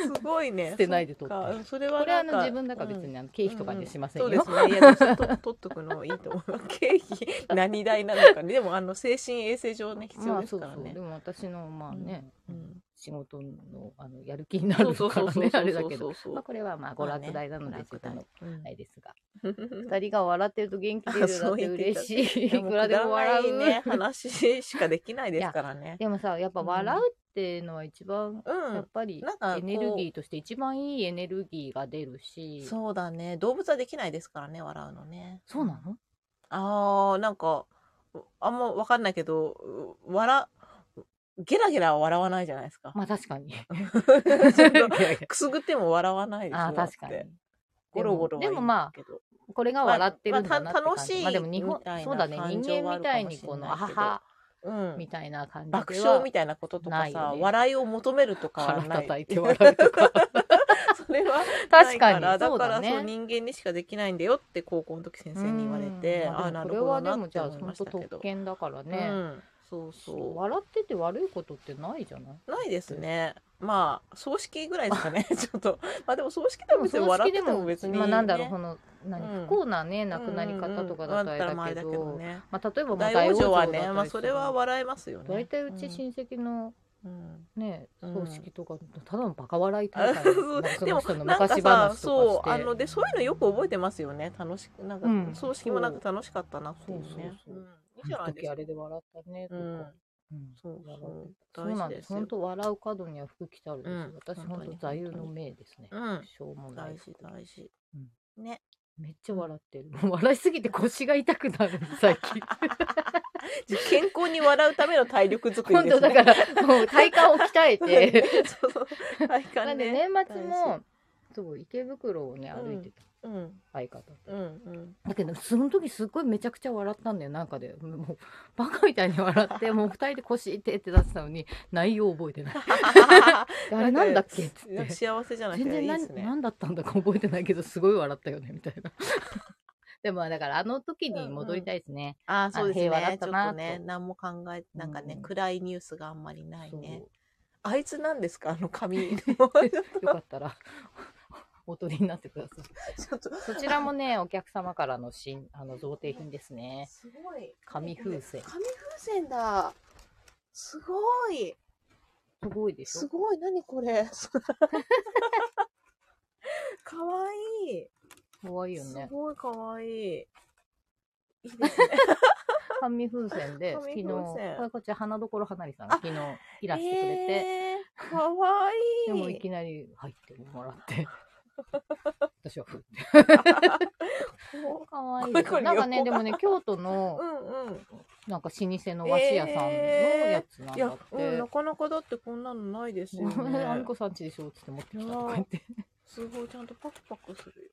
すごいね
捨てないで取って
それは
これはあの自分だから別にあの経費とかにしませんよ。
そうですね。いや、取っとくのいいと思う。経費、何代なのかね。でも、あの、精神衛生上ね、必要
まあそうそう。
ですからね
で。も私のまあね、
うん
仕事のあのやる気になる
そうそう
からね、あれだけど。まあこれはまあ娯楽代なので自分の
うん
ないですが。二人が笑ってると元気出るだって嬉しい。いくらでも笑う。
ね、話しかできないですからね。
でもさ、やっぱ笑うっていうのは一番、
うん。
やっぱりエネルギーとして一番いいエネルギーが出るし。
そうだね。動物はできないですからね、笑うのね。
そうなの？
あー、なんか、あんまわかんないけど、う笑、ゲラゲラは笑わないじゃないですか。
まあ確かに。
くすぐっても笑わないでしょ。
ああ、確かに。
ゴロゴロ
でもまあ。これが笑ってるんだなって感じ。
まあ楽しい
まあでも日本
みたいな
そうだね。
感
人間みたいにこの、あはは、
うん
みたいな感じ。
爆笑みたいなこととかさ、笑いを求めるとかは
腹
ない。
叩いて笑うとか。
それは
確かに
だ
そうだね
からそう人間にしかできないんだよって高校の時先生に言われて、ああな
でもこれはで
るほどな
もじゃあ本
って思いまし
当
たけど。
特権だからね。
うん、そうそう。
笑ってて悪いことってないじゃない？
ないですね。まあ葬式ぐらいですかね。ちょっと。まあでも葬式でも別に笑ってても別に、ね、
まあなんだろう、この、何、
うん。
不幸なね、亡くなり方とかだとあれだけ
うんうんうん。ね。
まあ例えばまあ
大往生はね、まあそれは笑えますよね。
大体うち親戚の
うん。
ね、
うん。
葬式とか、ただのバカ笑い大
あ
会
でもなんかさ。そうあのでそういうのよく覚えてますよね。楽しくなんか、
うん。
葬式もなんか楽しかったなっていうね。
そうそうそう。
うんいいじゃないですか
時あれで笑ったねとか。
うん
うん
そう
笑
そう
そうなんです。本当笑う角には福来たるです
ん
私
本当
座右の銘ですね。
うん
しょうもない
大。事大事、
うん
ね
めっちゃ笑ってる。笑いすぎて腰が痛くなる最近。
健康に笑うための体力作り
本
ですね
当だからもう体幹を鍛えて。
そうそう体幹ね
なんで年末
大
もそう池袋をね歩いてた。
うん。
相方。
うん。うん。
だけど、その時すっごいめちゃくちゃ笑ったんだよ、なんかで。もう、バカみたいに笑って、もう二人で腰痛って出してたのに、内容覚えてない。あれなんだっけ？っつって。
幸せじゃない
全然何
ね。
何だったんだか覚えてないけど、すごい笑ったよね、みたいな。でも、だからあの時に戻りたいですね。
ああ、そうですね。
平和だったな
ちょっとね、何も考え、なんかね、
うん
暗いニュースがあんまりない
そう
ね。あいつなんですか？あの髪。ち
よかったら、お取りになってください。
ょっと。
そちらもね、お客様からの新、あの、贈呈品ですね。
すごい。
紙風船
紙風船だ。すごい。
すごいでしょ？
すごい。何これ？かわいい。
かわいいよね
す。ごいかわいい。いいですね。
紙風船で、昨日、これこっち花所花りさん
あ
昨日いらしてくれて、
えー、かわいい。
でもいきなり入ってもらって、私はふって。
こ
かわいなんかね、
横
でもね、京都
う
の。なんか老舗の和紙屋さんのやつなんだっ、
うん、
て
な。かなかだってこんなのないですよ
ごめんあみ
ね。
こさんちでしょって持ってきたとか言って。
すごい、ちゃんとパクパクするよ。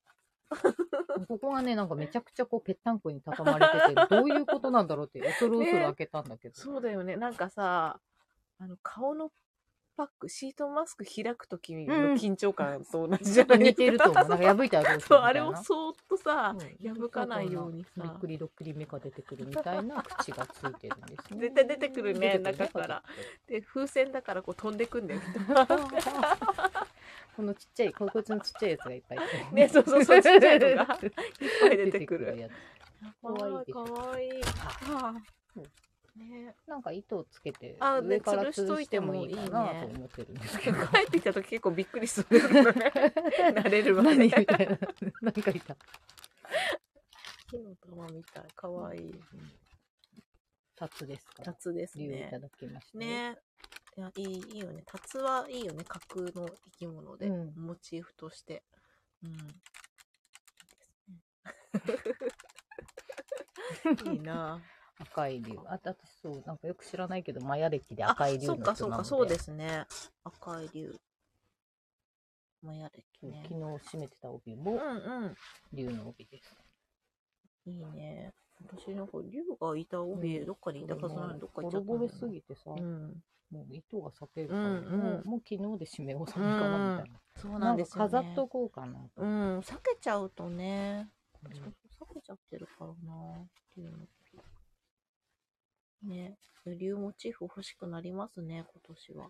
ここがね、なんかめちゃくちゃこう、ぺったんこに畳まれてて、どういうことなんだろうって、恐る恐る開けたんだけど。
そうだよね。なんかさ、あの、顔のパック、シートマスク開くときの緊張感と同じじゃない？
似てると思う。なんか 破いたらどうす
そう。あれをそーっとさ、
うん
破かないようにさ
びっくりどっくり目が出てくるみたいな 口がついてるんですね。
絶対出てくるね中から。で、風船だからこう飛んでくんだよ。
このちっちゃい、ここいつのちっちゃいやつがいっぱい。
ねそうそうそうちっちゃいのがいっぱい出てくる
やつ。
かわいい。かわいい。ね
なんか糸をつけて
あ
上から
で吊るし
て
といても
もいいかなと思ってるんですけど。
帰ってきた時結構びっくりする。慣れるまで。
何みたいな。なんかいた。
火の玉みたい。かわいい。
タツですか？
タツですね
理由いた。だきました。。
ねいや、いい、いいよね。タツはいいよね。架空の生き物で、
うん
モチーフとして。うん。いい な
赤い竜。あと、私そう、なんかよく知らないけど、マヤ歴で
あ。
赤い竜
そうか、そうか、そう
す。
ですね。赤い竜。マヤ歴ね。
昨日締めてた帯
う
も
んうん。
竜の帯です。
いいね。私なんか竜がいた帯、
うん
どっかにいたはずなのにどっか行っちゃった
ボロボロ
んだよな
すぎてさ、
うん。
もう糸が裂けるから、
うんうん
もうもう昨日で締め納めかなみたいな。
そう
な
なんんですよ、ね。
か飾っとこうかなと。
うん、避けちゃうとね。
うん
ちょっと避けちゃってるからな。竜のね、竜モチーフ欲しくなりますね、今年は。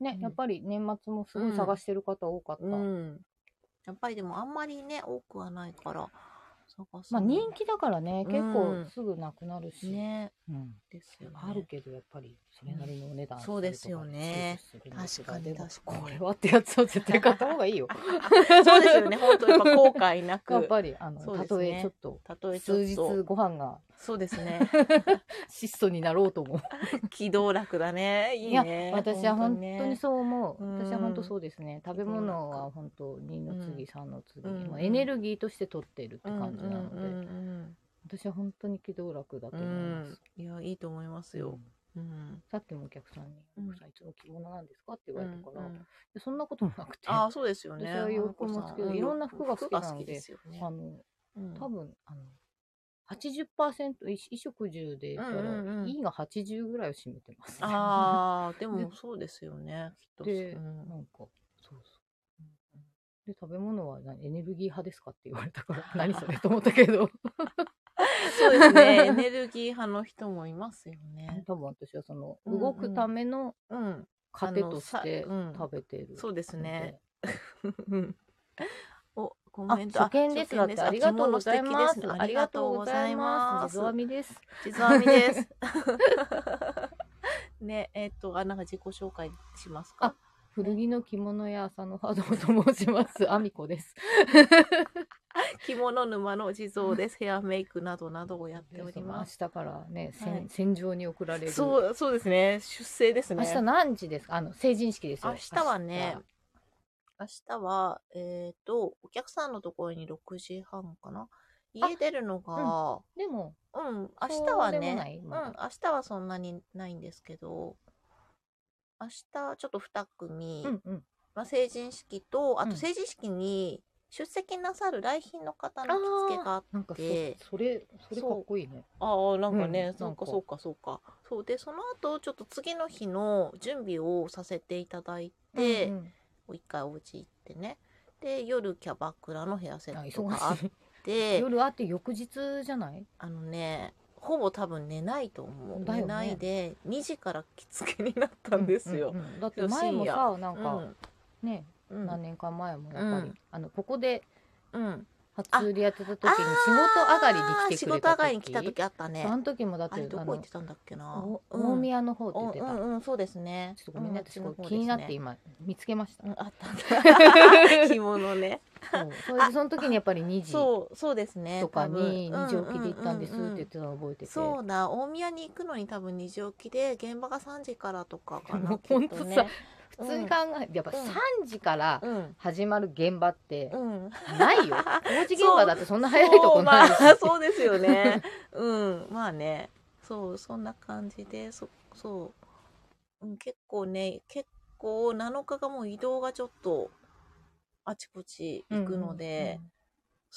ね、
うん
やっぱり年末もすごい探してる方多かった。
うん。やっぱりでもあんまりね、多くはないから、探す
まあ
の
人気だからね、結
うん
構すぐなくなるし。
ね、
うん。
ですよね。
あるけどやっぱりそれなりのお値段
うんそうですよね
かするんですが
確かに確かに
これはってやつは絶対買った方がいいよ。
そうですよね、本当やっぱ後悔なく。
やっぱりあの、
そうです
たとえ
ね
ちょっと
たとえちょ
数日。ご飯が
そうですね。
質素になろうとも。
気道楽だね。いい
いや
ね。
私は本当にそう思う。
うん
私は本当そうですね。食べ物は本当2の次、3の次、まあエネルギーとして取っているって感じなので、
うんうんうん
私は本当に気道楽だと
う
思いま
ん
す。
いや、いいと思いますよ。うん。
さっきもお客さんに、
うん
奥さんいつも着物なんですか？って言われたから、
うんうん
そんなこともなくて、
ああ、そうですよね。
私は洋服も好きでいろんな服が好きなので
ね。
あの、
うん
多分、あの、80%、衣衣食住で言ったら、
うんうんうん
E が80ぐらいを占めてます、
ああ、でも そうですよね。きっと。
で、
うん
なんか、そうそう。で、食べ物は何？エネルギー派ですかって言われたから、何それと思ったけど、
そうですね。エネルギー派の人もいますよね。
多分私はその、
うんうん
動くための
うん。
糧として
あのさうん
食べてる。
そうですねお、コ
あ、
メント。
初見です。だって、ありがとうございます。
あ
ありがとうございます。
地
地蔵編みです。
蔵編みです。ね、えっ、と、あ、なんか自己紹介しますか？
古着の着物屋佐野波動と申します。あみこです。
着物沼の地蔵です。ヘアメイクなどなどをやっており
明
ます。
日からね、戦
はい
戦場に送られる。
そう、そうですね。出生ですね。
明日何時ですか？あの、成人式ですよ。
明日はね、明日は、えっ、と、お客さんのところに6時半かな？家出るのが、
明日。でも、
うん、明日はね、うん、明日はそんなにないんですけど、明日ちょっと2組、
うんうん。
まあ、成人式と、あ
うん。
と成人式に出席なさる来賓の方の着付けがあっ
なんかそ
で
それそれかっこいいね。
ああなんかね、
うんなんか
そうか。そうかそうか。そうでその後ちょっと次の日の準備をさせていただいて、
うんうん
一回お家行ってね。で夜キャバクラのヘアセ
あ
ットがあって。
夜あって翌日じゃない？
あのねほぼ多分寝ないと思う、
だよね。
寝ないで2時から着付けになったんですよ。
う。んうんだって前もさなんか
うん。
ね
うん。
何年か前もやっぱり
うん。
あのここで
うん
初売りやってた時に仕事上がりに来て
仕
くれた時？
事上がりに来た時あったね。
あの時もだってあの
こ行ってたんだっけな？
お
うん。
大宮の方って言ってた。
うんうんうんそうですね。
ちょっとごめんね
うん
私気になって今見つけました。
うんあった。ん だ着物ね。
そう。それでその時にやっぱり2時
そうそうですね
とかに2時起きで行ったんですって言ってたの覚えてて。
そうだ大宮に行くのに多分2時起きで現場が3時からとかかな
ほんとさ
きっとね
普通に考えてやっぱ
うん。
3時から
うん。
始まる現場って
うん。
ないよ。工事現場だってそんな早いとこないし
そう,、まあ、そうですよね。うん。まあね。そうそんな感じでそそう、うん、結構ね結構7日がもう移動がちょっとあちこち行くので、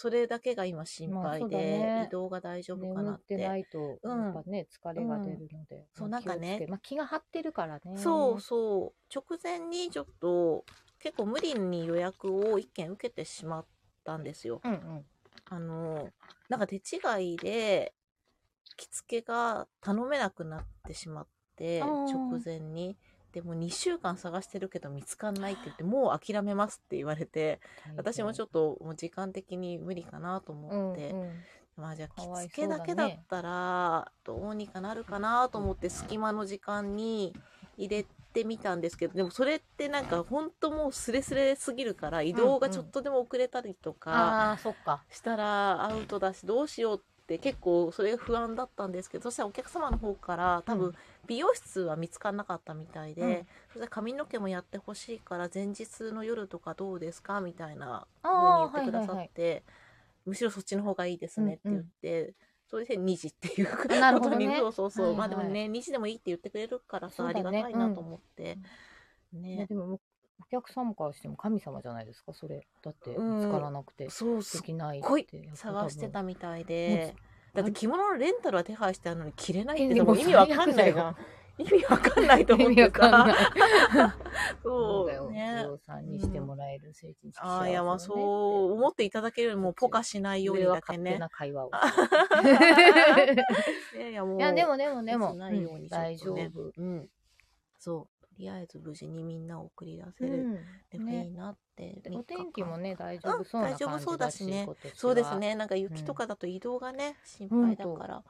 それだけが今心配で、
だね。
移動が大丈夫かな
眠
っ
っててないと
うん
やっぱね疲れが出るので
そう
まあ
なんかね。
まあ気が張ってるからね。
そうそう。直前にちょっと結構無理に予約を一件受けてしまったんですよ。
うんうん。
あのなんか手違いで着付けが頼めなくなってしまって直前にでも2週間探してるけど見つかんないって言ってもう諦めますって言われて私もちょ
っ
っともう時間的に無理かなと思って、まあじゃあ着付け
だ
けだったらどうにかなるかなと思って隙間の時間に入れてみたんですけどでもそれってなんかほんともうスレスレすぎるから移動がちょっとでも遅れたりとか
ああそっか。
したらアウトだしどうしようって結構それが不安だったんですけどそしたらお客様の方から多
う
分美容室は見つからなかったみたいで、
うん。
そしたら髪の毛もやってほしいから前日の夜とかどうですかみたいな風に言ってくださって、むしろそっちの方がいいですねって言って、それで2時っていうことにそうそうそう、
はいはい。
まあでもね2時でもいいって言ってくれるからさ、ありがたいなと思って、
いや
ね
でもお客様からしても神様じゃないですか？それ。だって
うん。
見つからなくて
そうす。
きないって
探してたみたいで。
も
だって着物のレンタルは手配してあるのに着れないって意味わかんないじゃん意味わかんないと思って
意味わかんない。
さ
そうだよ。
ね。
不動産にしてもらえる成人式
ああいやまあそう思っていただけるよりもポカしないようにだけね。
な会話を
いやいやもう。
いやでもでもでも。
しないよう
大丈夫。
うん。そう。とりあえず無事にみんなを送り出せる、
うん。
でも
ね。
いいなって、
で
3
お天気もね大丈夫そうな
大丈夫そうだ
感じだし
しねそうですね。なんか雪とかだと移動がね、心配だから
うん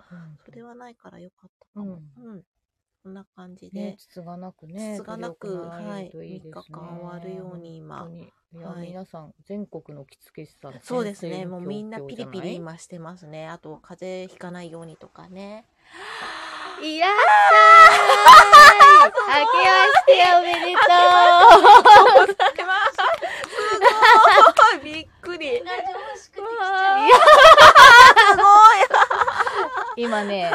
それはないからよかったかも。うん、こんな感じで、
ねつつがなくね
つつがなくはい。三日間終わるように今。
いや、
はい。
皆さん全国の着付け師さん
そうですね。もうみんな
教
ピリピリ今してますね。あと風邪ひかないようにとかね。
いらっしゃい おめでとう。
すごい。びっくり
同じ欲しくて来ち
う
ゃう
わ
う今ね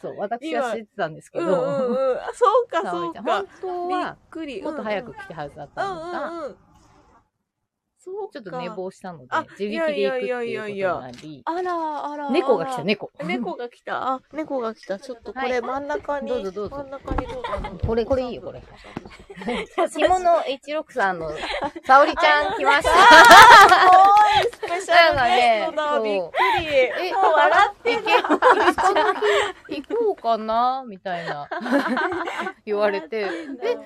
そう私は知ってたんですけど、
うんうんうんそうかそうか
本当
びっ
は
くり
もっと早く来てはずだっ
う
たのが、う
んうんうんそうか。
ちょっと寝坊したので
あ
自力で行くっていうことになり。
あらあら。
猫が来た猫。
猫が来た。あ猫が来た。ちょっとこ
はい。
れ真ん中に、
どうぞどうぞ。
真ん中にどうぞ。
これこれいいよこれ。着物163の沙織ちゃん来ました。
すごいスペシャルゲスト
ね
びっくり。
え、
笑って
行け、この日行こうかな？みたいな。言われて、え、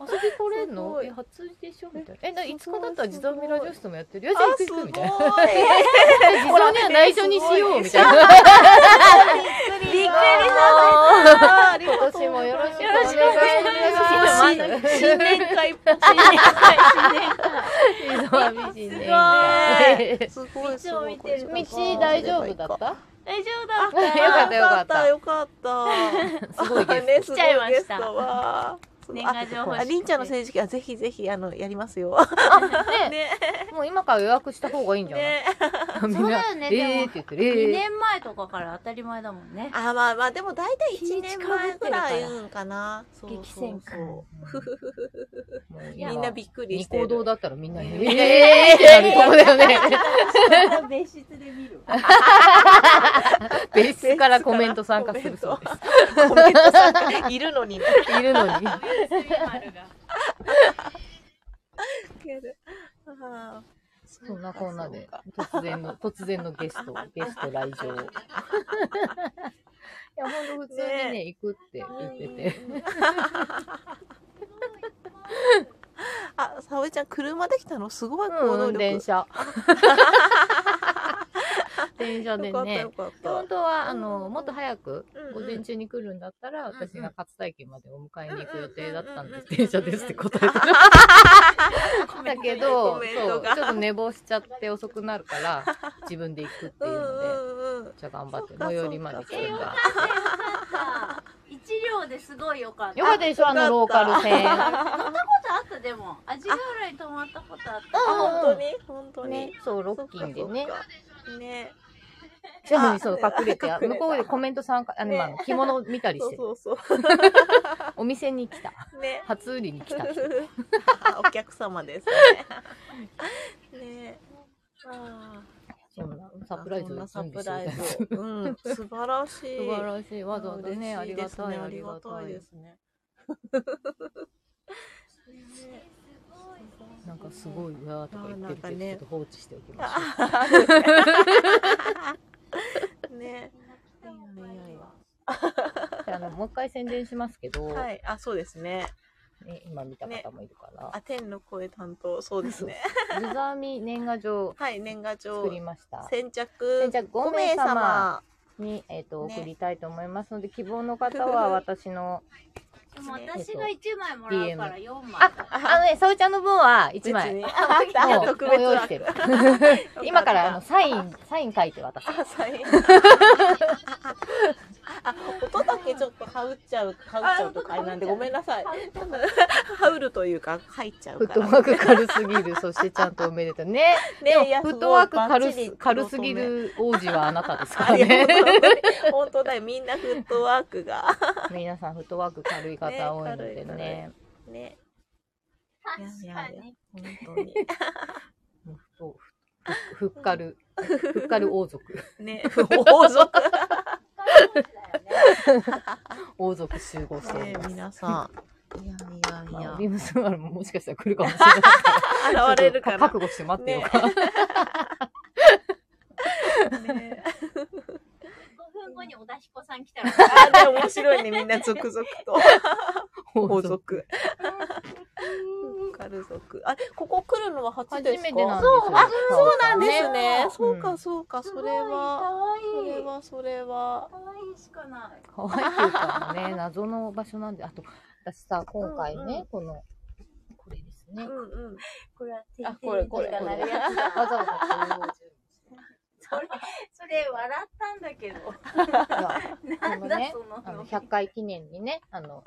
遊び来れんの？え、初でしょみたいな。え、な、5日だったら実はミラジオストもやってる。いや、じゃあ
あ
行く
すごい
行くみたい。な。実はには内緒にしよう みたいな。
びっくりした。ありがとう
今年もよろしくお
よ
願いしま。
ますす新年会新年会新年
実は美人ね。
会すごいすごい
道を見てる。
道大丈夫だった？
大丈夫だっ
よかったよかった。
よかった
すごいゲスト。
ね
来ちゃいました
すごいゲストは。あ
年賀状欲しくて
ありんちゃんの成績はぜひぜひあのやりますよ。
ね
ね
もう今から予約した方がいいんじゃない、
そうだよね でも
えーって言ってる。
2
えー
年前とかから当たり前だもんね
あまあまあでも大体一年前く
るから
らいうんかな。そうそう
激戦区
みんなびっくり
ニ
してる。
コ動だったらみんな、え
ね
ーってなるとこだよね。
別室で見る
別室からコメント参加するそうです。
コメントさんいるのにね。
いるのに。そんなこんなで突然の、突然のゲスト、ゲスト来場。いや、ほんと普通にね、
ね
行くって言ってて。
あ、沙織ちゃん車で来たの？すごい行動
うん、
力。
電車。電車でね。本当は、あの、もっと早く午前中に来るんだったら、
んうん。
私が勝田駅までお迎えに行く予定だったんです。電車ですって答えて。る。だけど、
コ
そう、ちょっと寝坊しちゃって遅くなるから、自分で行くって
うん
いうので、
うんうん。
じゃあ頑張って、最寄りまで来
えよか。
てんだ
ったよかった一両ですごいよかった。
よかったでしょあのローカル線。
乗った。ことあったでも味ヶ浦に泊まったことあった
あ、本当に？本当に？
ね。、そう、ロッキンでね。
そっ。かそっかね。
じゃあ、そう、隠れて、
あ
向こうでコメント参加、あの、
ね
着物見たりしてる。
そうそうそう。
お店に来た。
ね。
初売りに来た。
あお客様ですね。ねあ
そんなサプライズ
サプライズを。うん、素晴らしい。
素晴らしい。わざわざね、ありがたい、あ
ありが
たい
で。すね。
なんかすごいわーとか言ってるけど、
ね
ちょっと放置しておきましょう。
ね。いやいやい
であの、もう一回宣伝しますけど、
や。はい、あ、そうですね。
ね、今見た方もいるから、
あ、天の声担当、そうですね。
ブザーミ年賀状
はい、年賀状
作。りました。
先着。
先着5名様
5様。
に、えっ、と、
ね
送りたいと思いますので、希望の方は 私の、
でも私が1枚もらうから4枚
あ、あのね、さおちゃんの分は1枚。
あ、あった
もう
特別
用意してる。今からあのサイン、サイン書いて渡す。
あ、サイン。あ、音だけちょっとはうっちゃう、はうっちゃうとかあれなんでごめんなさい。はうるというか入っちゃうから。
フットワーク軽すぎる、そしてちゃんとおめでとう。ね。でも
いや
フットワーク軽す軽すぎる王子はあなたですからね。
本当だよ、みんなフットワークが。
皆さんフットワーク軽い方多いので
ね
ね。
ね。
確
いやいや
かに
本当に。
ふっかる、ふっかる王族。
ね、王族。
王族集合しておま、す。
皆さん。いやいやいや
まあ、。ビームスマルももしかしたら来るかもしれない。
現れるかな
ちょっと覚悟して待ってようか。
ね
5分後におだしこさん来たら
あ、でも面白いね、みんな続々と。王族。カル族。あ、ここ来るのは初
初
ですか？
めてなんですよ。
あ、そうなん
ね
ですね。そう
うん
か、そうか、それは。
かわいい
それは、それは。
かわいいしかない
可愛いっていうかね、謎の場所なんで、あと、私さ、今回ね、
うんうん
この、これですね。
うんうん。
これは
あこれこれ
が
これ
鳴るやつだ
わざわざ
それそれ笑ったんだけど なんだ
このね
その
あの、100回記念にね、あの、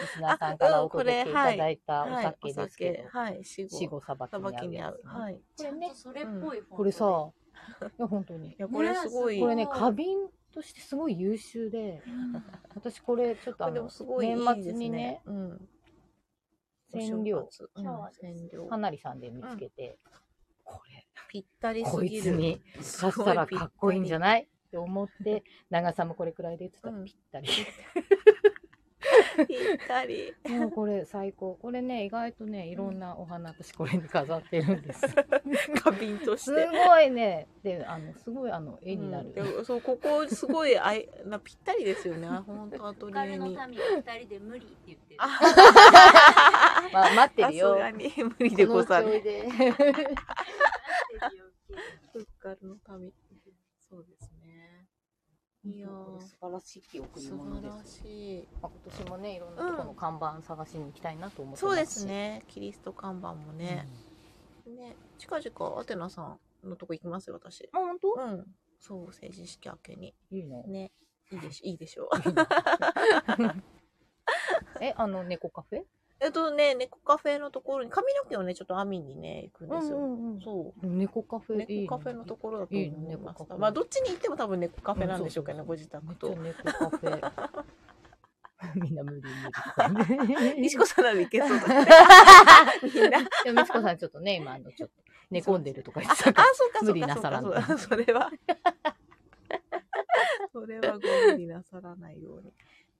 リスナーさんからお届けいただいたお
はい、
酒ですけど、
はい、死
死
後。
後さばき
に合う。
に合うやつね。
はい。
ちゃんとそれっぽいフォントで
これさ、いや、本当に
い。や、これすごい。
これね、花瓶としてすごい優秀で、私これちょっとあの年末にね、
うん。
染料
うん、染料。
かなりさんで見つけて、これ、
ぴったり
こ
すぎる。
いつに刺したらかっこいいんじゃない？って思って、長さもこれくらいでって言った
うん
らぴったり。
ぴったり。
もうこれ最高。これね、意外とね、いろんなお花、私これに飾ってるんです。
花瓶と
す
して。
ごいね、で、あの、すごいあの、絵になる。
うんそう、ここすごいあいなぴったりですよね。本当アトリエに。
二人で無理って言ってる。
あ、
まあ、待って
さ
るよ。
すがに無理でござる。
このちょいで。
フッカルの旅。いやー
素晴らしい贈り
素
物で
晴ら
す。
しい。
まあ今年もね、いろんなところの看板探しに行きたいなと思ってますし
そうです。ね。キリスト看板もね。ね。近々アテナさんのとこ行きます？よ、私。
うん。あ、本当？
うん。そう、成人式明けに。
いいね。
ね。いいでしょ、いいでしょう。
え、あの、猫カフェ？
えっとね、猫カフェのところに、髪の毛をね、ちょっと編みにね、行くんですよ。
ん
そう。
猫カフェいい
猫カフェのところだと
いいね
思います
猫カフェ
まあ、どっちに行っても多分猫カフェなんでしょうけどね、
うん
ご自宅と。
猫カフェ。みんな無理無理。
西子さんならいけそうだね。みんな。
でも、みつこさんちょっとね、今、あの、ちょっと寝込んでるとか言
あ、あ
ってたから。
そうか、そうか。
無理なさらない
かそれは。それはご無理なさらないように。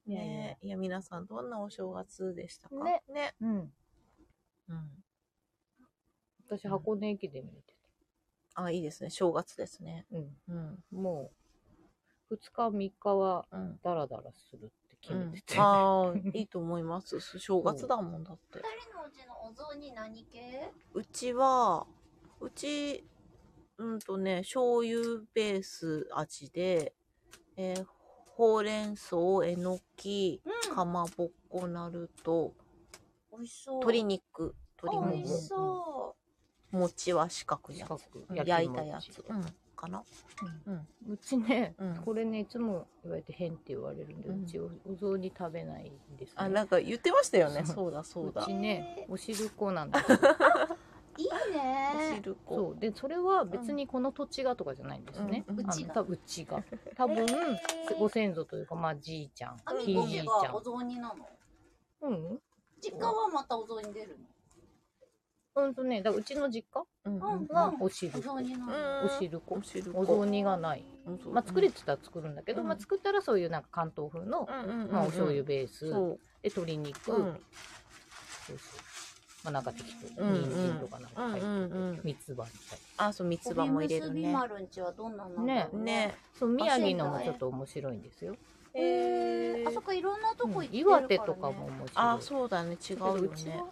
ねえいや、皆さん、どんなお正月でしたか？
ね。
ね。
うん。
うん。
私、箱根駅伝見て
あ、いいですね。正月ですね。
た。うん。
うん。
もう、2日、3日は、
うん。
ダラダラするって決めてて。
ああ、いいと思います。正月だもんだって。
二人のうちのお雑煮何系
うちは、うち、うんとね、醤油ベース味で、えーほうれん草、えのき、
うん
かまぼっこなると、
美味しそう。
鶏肉、
あ
鶏もも
美味し、そ
餅は四角いや
四
つ。
焼
いたやつ
餅。
うん。かな？うん。
うちね、
うん
これね、いつも言われて変って言われるんで、
う
うんちおお雑煮食べないんです、ね。
あ、なんか言ってましたよね。
そう
そうだ、そうだ
うち。
へ
ね、お汁粉なんですよ。
う。いい
お
ね。
汁粉。
そう。で、それは別にこの土地がとかじゃないんですね。
うんう
ちが
多分うちが。多分、ご先祖というか、まあ、じいちゃんひいじいちゃん。
雑煮なの？
うん。
実家はまたお雑煮出る
うんとね、だうちの実家？
うん
のうん。
がお汁
お雑煮な
う
の
ん
お汁粉
お。汁粉。
お雑煮がない。
うん
まあ、作れって言ったら作るんだけど、
うん
まあ、作ったらそういうなんか関東風の、
うんうんうんうん。
まあ、お醤油ベース、で。鶏肉、
うん。
そうそうまあ、なんか適当、
うんうん
人参とかなんか入ってて、
うんうんうん
三つ葉みたい
あ、そう、三つ葉も入れる
帯結び
ね。
丸んちはどんなの
ね
ね。
そう宮城のもちょっと面白いんですよ。
へえ。あそこいろんなとこ行ってるから、ね。
岩手とかも面白い。
あ、そうだね。違うよ
うち
ね
は。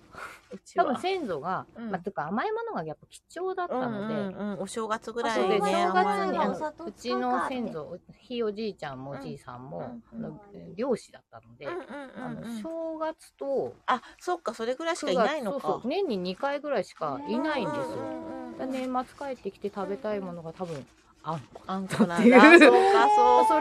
うちは。
多分先祖が、
うん。
まあ、とか甘いものがやっぱ貴重だったので、
うんうんうん、お正月ぐら
そで
いうね、
正月にあの
お砂糖
うちの先祖、ひいおじいちゃんもおじいさんも、
うん。
あの漁師だったので、
うんうん
あの
うん。うん
正月と
あ、そっか、それぐらいしか
9
いないのか。
月そうそう。年に2回ぐらいしかいないんですよ。
うんうんうん
だから年末帰ってきて食べたいものが多分あんこ
あんこなんだ。
っていう
そうか、そうか。
それ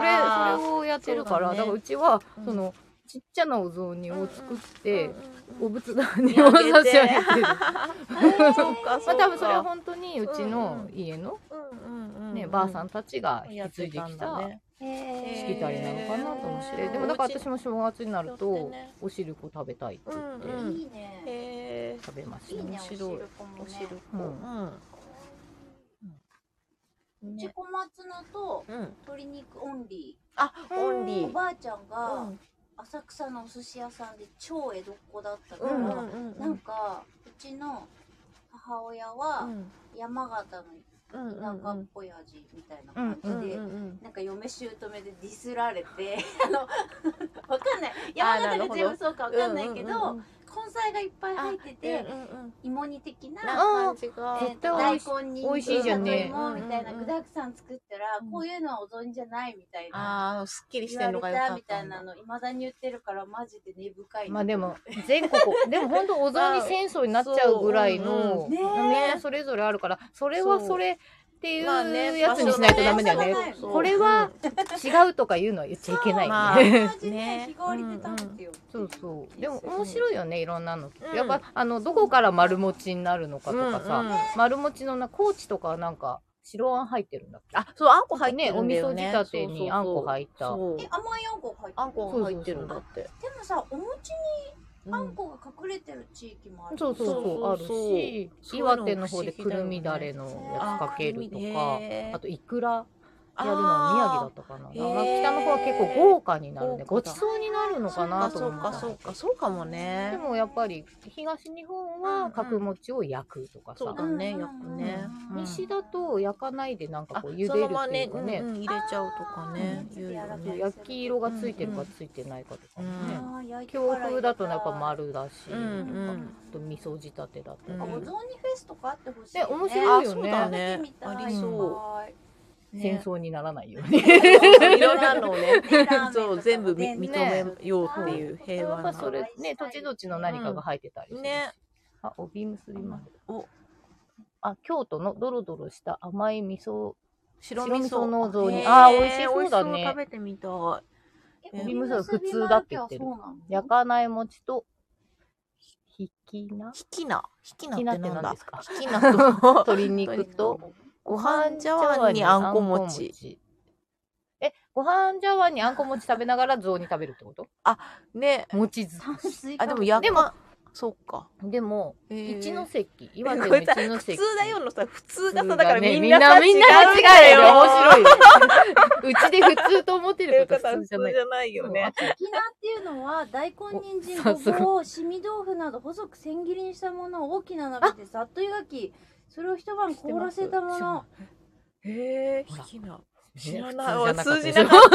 それをやってるから
だね。
だからうちは、
うん。
そのちっちゃなお雑煮を作って、
うんうん
お仏壇にお差し上げて。る。
そうか、そ。
多分それは本当にうちの
うん
家の、
うんうんうん。
ねばあさんたちが引き継いできたしきたりなのかなと思って、でもだから私も正月になるとお汁粉食べたいって言って食べました、
い。いね、
白い
汁粉も
お
ね。
汁粉。
う
ち小松菜と
うん。
鶏肉オンリ
あ、オンリ
ー。お
ー。
ばあちゃん
う
が
ん。
浅草のお寿司屋さんで超江戸っ子だったか
うんうん
ら、
うん。
なんかうちの母親は
うん。
山形の
うん
田舎っぽい味みたいな感じで、なんか嫁姑でディスられて あの わかんない。山形が全部そうかわかんないけど、根菜がいっぱい入ってて、芋煮的な
な感じが
えーと大根に
美味しいじゃんね。
里芋みたいな
うん。
具だくさん作ったら、
うん。
こういうのはお雑煮じゃないみたいな。
ああ、すっきりしてんのがよかった
たみたいなのいまだに言ってるからマジで根深い
まあでも全国 でも本当お雑煮戦争になっちゃうぐらいの、
ね
それぞれあるからそれはそれっていうやつにしないとダメだよね,、これは違うとか言うのは言っちゃいけないよね、
まあ
同じね
ね
日替わりで食べてよ、
そうそう。でも面白いよねいろんなの、
うん。
やっぱあのどこから丸餅になるのかとかさ、
うんうん。
丸餅のな高知とかはなんか白あん入ってるんだっけ？
あ、そう、あんこ入って
ねお味噌
るんだよね。
仕立てにあんこ入った。
そう
え甘いあんこ入ってる
あんこが入ってるんだって。
でもさお餅
うん
にあんこが隠れてる地域もある、
そうそうそう
そうそう
あるし岩手の方でくるみだれのやつかけるとかあといくらやるのは宮城だったかな。
あー
なんか北の方は結構豪華になるね。
豪華だ
ごちそうになるのかなと
そう
思った。
かそうかそうかも
で
ね。
もやっぱり東日本は角餅を焼くとかさ
そう。だね、
うん
焼くね。うん
西だと焼かないでなんか
あ
こう茹
そ
でるってい
のままね、
うかね、
うんうん入れちゃうとかね。
焼き色がついてるかついてないかとかもね。
あー焼いて
京
から
風だとやっぱ丸だし、
うんうん
あと味噌仕立てだったり。
うん
お雑煮フェスとかあってほしい、
ね面白
あ、
いよね
ありそう。
はい
戦争にならないように。
いろんなのをね。そう、全部認めようっていう平和な。
それね、土地土地の何かが入ってたり
ね。
あ、帯結びまで。
お、
あ、京都のドロドロした甘い味噌。
白
白味噌の雑煮
へー
あー美味しそうだね。
食べてみたい。え
ビームスは普通だって言ってる焼かない餅と、ひきな？
ひきな。ひきな
って何ですか？
ひきなと、
鶏肉と、
ご飯茶碗にあんこ餅。。
え、ご飯茶碗にあんこ餅食べながら雑煮食べるってこと？
ね。
餅ず
あ、でも
や
やか、そうか。
でも、一ノ関、岩手の
これさ
一ノ関。
普通だよのさ、普通がさ、だから
ね
みんなさ
みんな間違えるよ。面白いよ。うちで普通と思ってること
普
普通じゃない。
ないよね。
きなっていうのは大根人参ごぼうしみ豆腐など細く千切りにしたものを大きな鍋でさっと湯がきそれを一晩凍らせたもの
へえ、
ほら
ひきな。
知
知ら
らな
ないい。
数
数字
字なかっ。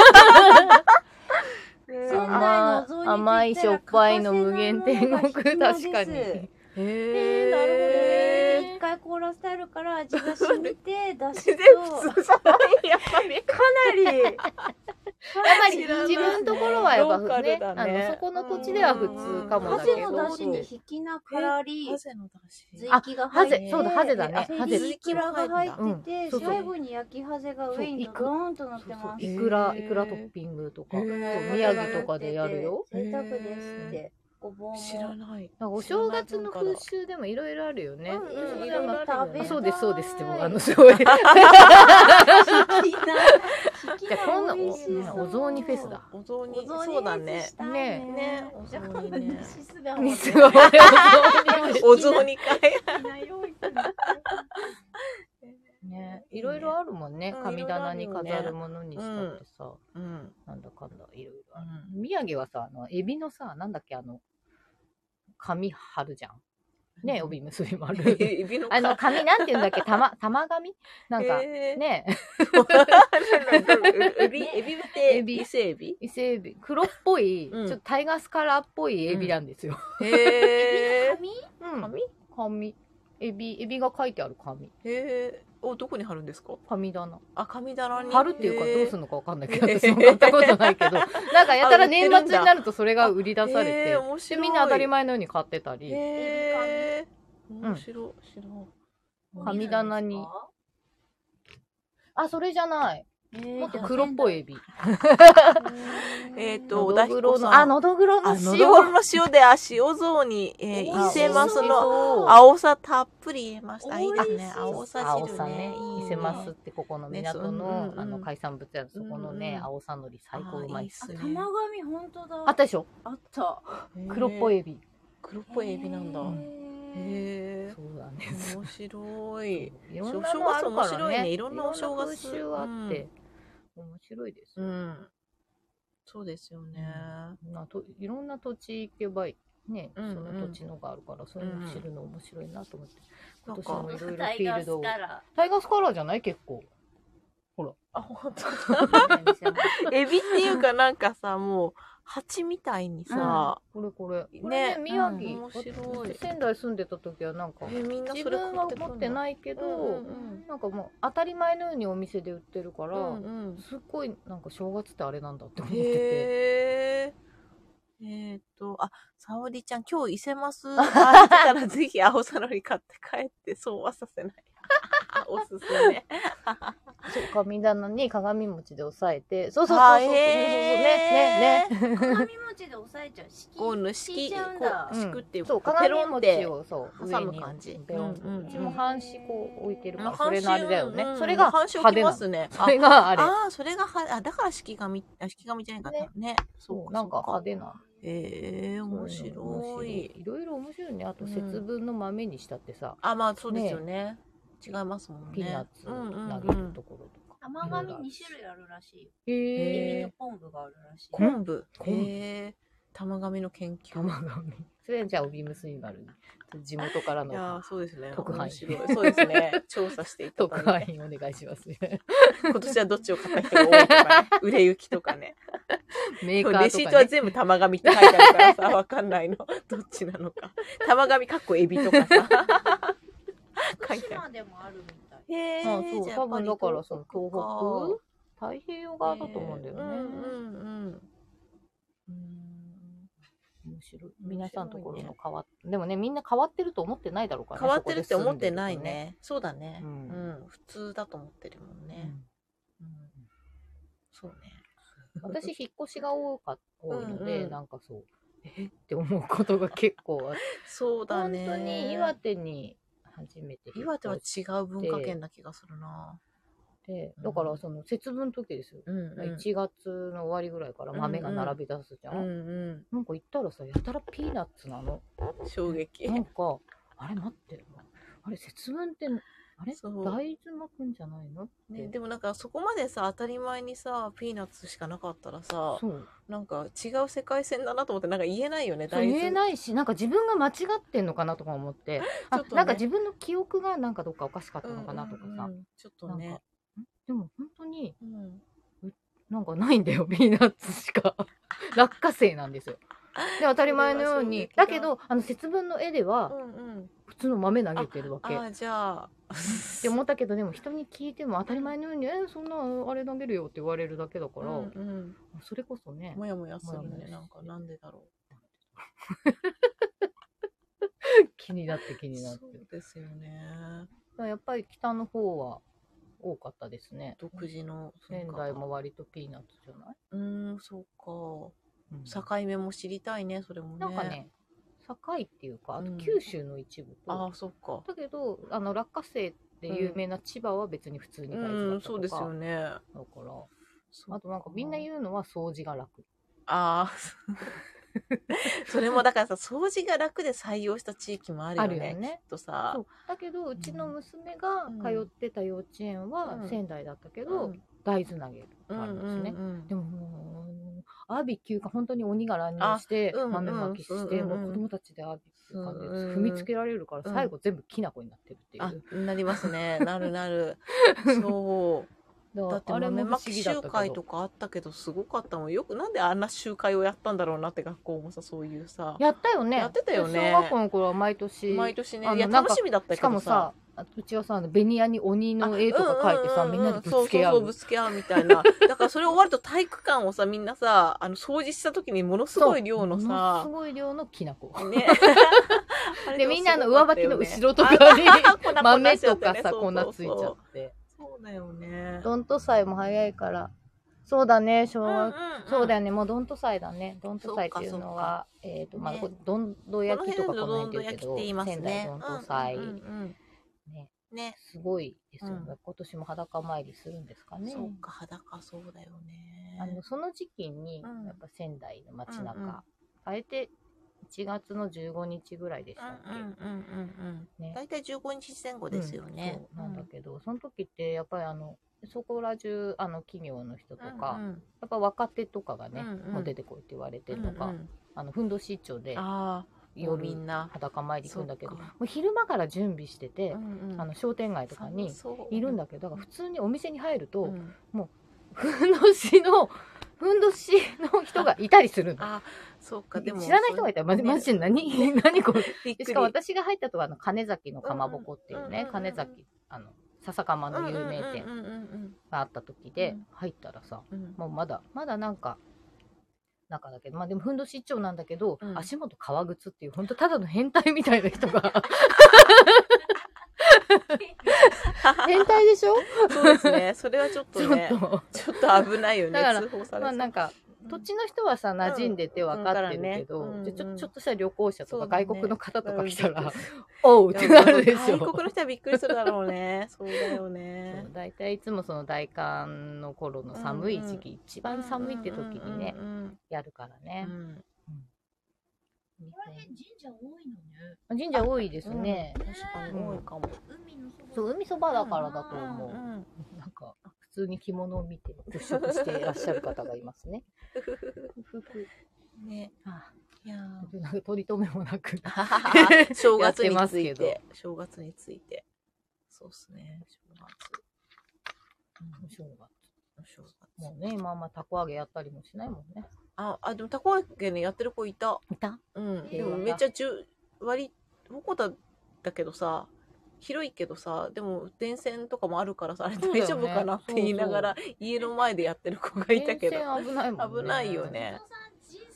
仙台の
甘いしょっぱいの無限天国、確かに。
へ
えなる
回凍らせてあるから味が染みて だし
全
と
然普通じゃない。やっぱり。
かなり、
やっぱり自分のところはやっぱね
ね。
あのそこの土地では普通かもだ
ハ
けど。
ゼのだしに引きなからり
ハゼのだし。
随
あ
気が入って
ハゼそうだハゼだね。
あ
ハゼ
でイクラが入って
うん。
て
そうそう。
最後に焼きハゼが上にーンと乗ってます。
いくらいくらトッピングとか宮城とかでやるよ。
贅沢ですってごぼうも
知らない。
なんかお正月の風習でもいろいろあるよね。
うんうん。
いろ
いろいろあるよね
あそうですそうです。ってもうあのすごい じゃあ今度
美味しそう
ねお雑煮フェスだ。
お雑煮。そうだ。ね。
ね
ね。お雑煮ね。
西巣鴨
ミ
で
スが
お雑煮会。
ね。いろいろあるもんね。
うん
神棚に飾るものにしたってさ。
うん。
なんだかんだいろいろある。宮城はさあのエビのさなんだっけあの紙貼るじゃん。ね帯結びもあ
の
あの紙なんていうんだっけ？玉 玉紙なんか
えー。
ね。
エビ、エビって、
エビ
伊勢エビ？
伊勢エビ。黒っぽい、
うん。
ちょっとタイガースカラーっぽいエビなんですよ。うん。
紙
紙 エビエビが書いてある紙
へー。お、どこに貼るんですか？
紙棚。
あ、紙棚に。
貼るっていうかどうす
る
るのかわかんないけど 私も買ったことないけど。なんかやたら年末になるとそれが売り出されてでみんな当たり前のように買ってたり。
へー。
ん。
面白い。
神棚に。あそれじゃないもっと黒っぽいエビ。
えっと、お
の
だひ。
あのどぐろの
あ、
塩。
のどぐろの塩で、あ、塩雑煮、えー、
あ
伊勢ますの青さたっぷり入れました。いいですね。青さ汁ね。
伊勢ますってここの港の,、あの海産物屋のそこのね、青さのり最高うまいっす
玉紙本当だ。
あったでしょ
あった。
黒っぽいエビ。
黒っぽいエビなんだ。
へ
へえ。
そうだね
面白い。
いろんな
面白いね。いろんなお正月。
あって、面白いですよ、
うん。そうですよね。
まあといろんな土地行けばね、
うんうん。
その土地のがあるからそういうの知るの面白いなと思って、今
なんか
年もいろいろフィールドを。タイガースカラーじゃない？結構。
あ、本当だ。エビっていうかなんかさ、もう、蜂みたいにさ、
これこれこれね
ね
宮
うん
城、
面白い
仙台住んでた時はなんか
えみんな
自
それ
分は持って
い
ないけど、
うんうん
なんかもう当たり前のようにお店で売ってるから、
うんうん。
すっごいなんか正月ってあれなんだって思ってて。
へえ。えーっと、あ、沙織ちゃん、今日伊勢ますが開いてたらぜひ青さのり買って帰って、そうはさせない。おすすめ。
そう神棚に鏡餅で押さえて、そうそうそうそう
あ
そうそうそうねねね。
鏡餅で押さえちゃう。敷
こう、ぬ
敷
しき、こ
だ。
う、敷くっていう
そう
か、ペロ
鏡餅をそう
挟
上に。
む感じ。うんうん
うちも半紙こう置いてるか
まあ
らそれのあれだよね。それが
半紙置き
派手
ますね。
それがあれ
ああ、それがは、あ、だから式紙、あ、式紙じゃないかったね。
そうなんか派手な。
ええー、面
そういうの
白い。
いろいろ面白いね。あと
うん
節分の豆にしたってさ。
あ、まあそうですよね。違いますもんね。
ピーナッツ投げるところとか
玉紙2種類あるらしいよ
へ
エビ
え
と昆布があるらしい
昆布？へえ。玉紙の研究。
玉紙それじゃあ帯結び丸に地元から
いやー
の
そうですね。
特派員。
そうですね。調査していた
特。派員お願いしますね
今年はどっちを買った人が多いとかね。売れ行きとかね。
メーカーとか、ね、
レシートは全部玉紙って書いてあるからさ、わかんないの。どっちなのか。玉紙かっこエビとかさ。書いてあ
島でもあるみたい
る。へ
あ
ーじゃあ
そう多分だからその東北太平洋側だと思うんだよね、
うんうんうん。うん
面白い皆さんのところの変わっでもねみんな変わってると思ってないだろうからね
変わってるって思ってない
そこで
ね。そうだね。
う
うんん。普通だと思ってるもんね。
とね
うんそうね。
私、引っ越しが多か多いので、
うんうん
なんかそう、え？って思うことが結構あって、
そうだね。
本当に岩手に初めて
岩手は違う文化圏な気がするな。
て、だからその節分の時ですよ。
うんうん。
1月の終わりぐらいから豆が並び出すじゃん。
うんうん。
なんか行ったらさ、やたらピーナッツなの。
衝撃。
なんか、あれ待って、あれ節分って、あれ？
そう
大豆巻くんじゃないの？って。
ね、でもなんかそこまでさ当たり前にさピーナッツしかなかったらさ
そう。
なんか違う世界線だなと思ってなんか言えないよね
そう言え
い
ないし、なんか自分が間違ってんのかなとか思って、あ
ちょっとね
なんか自分の記憶がなんかどっかおかしかったのかなとかさ。
ちょっとね
でも本当に
うん
なんかないんだよ、ピーナッツしか。落花生なんですよ。で、当たり前のように。
だ
だけど、あの、節分の絵では普通の豆投げてるわけ。っ
ああじゃあ。
て思ったけど、でも人に聞いても当たり前のように、え、そんなあれ投げるよって言われるだけだから、
うんうん。
それこそね、
もやもやするねなんかなんでだろ
気になって気
う
になって。
そうですよね。
やっぱり北の方は多かったですね。
独自の
仙台も割とピーナッツじゃない、
うーんそう
うん
か境目も知りたいねそれもね
なんかね、境っていうか、あと
うん
九州の一部と、
ああそっか
だけど、あの、落花生で有名な千葉は別に普通に大豆だ
うん
ったとか、
そうですよね
だから、あとなんかみんな言うのは掃除が楽。
ああ。それもだからさ、掃除が楽で採用した地域もあるよ
あ
ね。
るよね。
きっとさ。
だけど、うちの娘が通ってた幼稚園
う
は
ん
仙台だったけ
う
ど、
ん
大豆投げる。
うん
あるんですね。
うん
でももう、アービ休暇、本当に鬼が乱入して
あうん、
豆まきして、
うんうん
もう子供たちでアービっていう感じで、
うんうん
踏みつけられるから、
うん
最後全部きな粉になってるってい
あ
う。、
なりますね。なるなる。そう。だって
あれも不
まき
議だったけ
集会と
ど。
かあったけど、すごかったもん。よくなんであんな集会をやったんだろうなって学校もさ、そういうさ。
やったよね。
やってたよね
小学校の頃は毎年。
毎年ね。いや、
あのなんか
楽しみだったけど
しかもさ、あうちはさ、ベニヤに鬼の絵とか描いてさ、
うんうんうん
みんなでぶつけ合
そうそうそうぶ
う。
つけ合うみたいな。だからそれ終わると体育館をさみんなさあの掃除した時にものすごい量の
もの
さ
すごい量のきな粉。
ね。
で、みんなの上履きの後ろとかに
あ
豆とかさ、粉ついちゃって。
そうだよね。
どんと祭も早いから。そうだね、小
うんうん
学
うん。
そうだよね、もうどんと祭だね。どんと祭っていうのは、えっと、まあ、どんど焼きとかこの
辺
辺で言うけど、仙
ね。
台どんと祭。
うんうんうん
ね、
ね。
すごいですよ
うん。
ね。今年も裸参りするんですかね。
そうか裸そうだよね。
あの、その時期に
うん、
やっぱ仙台の街中、
うんうん。
あえて1月の15日ぐらいでしたっけ、
うんうんうんうんうん。
ね。
大体15日前後ですよね。
うん。そうなんだけど、その時ってやっぱりあのそこら中あの企業の人とか、
うんうん。
やっぱ若手とかがね、
うんうん。
もう出てこいって言われてとか、
うんうん。
あのふんどし一丁で
ああ
夜
みんな
裸参り行くんだけどもう昼間から準備してて、
うんうん。
あの商店街とかにいるんだけどだから普通にお店に入ると、
うん。
ふんどしのふんどしの人がいたりするの。
あそうか。でも
知らない人がいたらマジマジで何、何これ？しかも私が入ったとはあの金崎のかまぼこっていうね、金崎あの笹かまの有名店があった時で、
うん。
入ったらさもうまだまだなんか中だけどまあでもふんどし一丁なんだけど、
うん。
足元革靴っていう本当ただの変態みたいな人が。変態でしょ？
そうですね。それはちょっと
ちょ
ね、
っと。
ちょっと危ないよね。
だから
通報され
まあなんか土地の人はさ馴染んでて分かってるけど、
うんうん
じゃあちょちょっとした旅行者とか外国の方とか来たら、
うん
おうってなるでしょ
外国の人はびっくりするだろうね。そうだよね
そう。大体いつもその大寒の頃の寒い時期、一番寒いって時にね、
うん
やるから
う
ね。
ん
日
ここら辺神社多いのね。
本神社多いです
うん
ね。
確かに多いかも。
海のそば。
そう、海そばだからだと思う。
ん
なんか、普通に着物を見て払拭していらっしゃる方がいますね。
ね。
あ
いや
なんか取り留めもなく。
ー 正月につい
て
正月について。そうっすね。正
お正月
月。正月。
もうね、今あんまたこ揚げやったりもしないもんね。
あ、あ、でもたこ揚げね、やってる子いた。
いた？
うん。でもめっちゃじゅ割、どこだだけどさ、広いけどさ、でも電線とかもあるからさ、あれ大丈夫かなって言いながら、家の前でやってる子がいたけど。
危ない
よね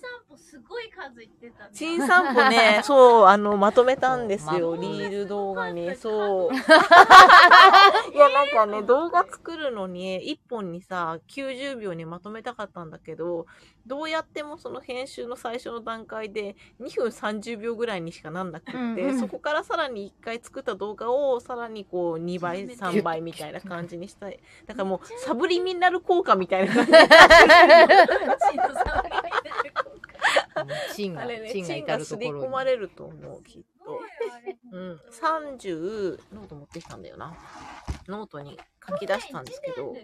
散歩すごい数
はず言ってたね。
新散歩ね、そう、あの、まとめたんですよ。リール動画に。そう。いや、なんかね、動画作るのに、1本にさ、90秒にまとめたかったんだけど、どうやってもその編集の最初の段階で2分30秒ぐらいにしかなんなくって、
うんうん
そこからさらに1回作った動画をさらにこう2倍、3倍みたいな感じにしたい。だからもう、サブリミナル効果みたいな感じで
チンが
ね、
チンが至るところに。
込まれると思う、きっと。うん。30、ノート持ってきたんだよな。ノートに書き出したんですけど、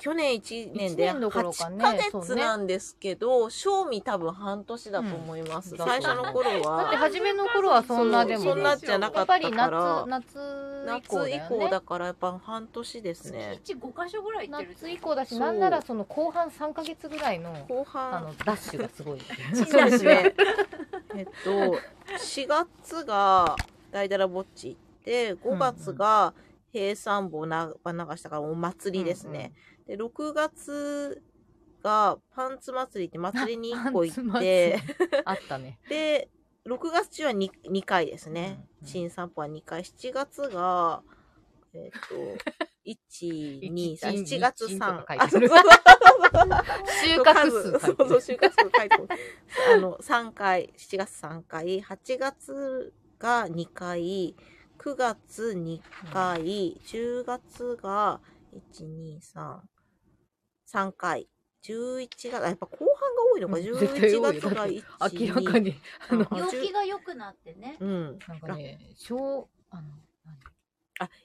去年1年で
一年どころか
8
ね
ヶ月なんですけど、賞味多分半年だと思います。
うん
最初の頃
だって
は、
初めの頃はそんなでも。
そんなじゃなかった
やっぱり
から
夏、夏以降
夏以。降だからやっぱ半年ですね。
月1 5箇所ぐらい行ってる。
夏以降だし、なんならその後半3ヶ月ぐらいの、
後
あの
半、、
ダッシュがすごい。
そうですね。えっと、4月が大だらぼっち行って、5月が平山坊な流したからお祭りですね。で、6月がパンツ祭りって祭りに1個行って、
あったね。
で、6月中は 2, 2回ですね。
うんうん
新散歩は2回。7月が、えっ、と、1、2、3、7月3。
一とか書い
あ、
て
そうそう
収穫数
そうそう、収穫数書いてる。あの、3回、7月3回、8月が2回、9月2回、10月が、1、2、3、3回。11月、あやっぱ後半が多いのか、
うん絶対
11
多いよ
月が1、
明らかに、あの、
あ
陽気が良くなってね。
うん。
なんかね、小、あの、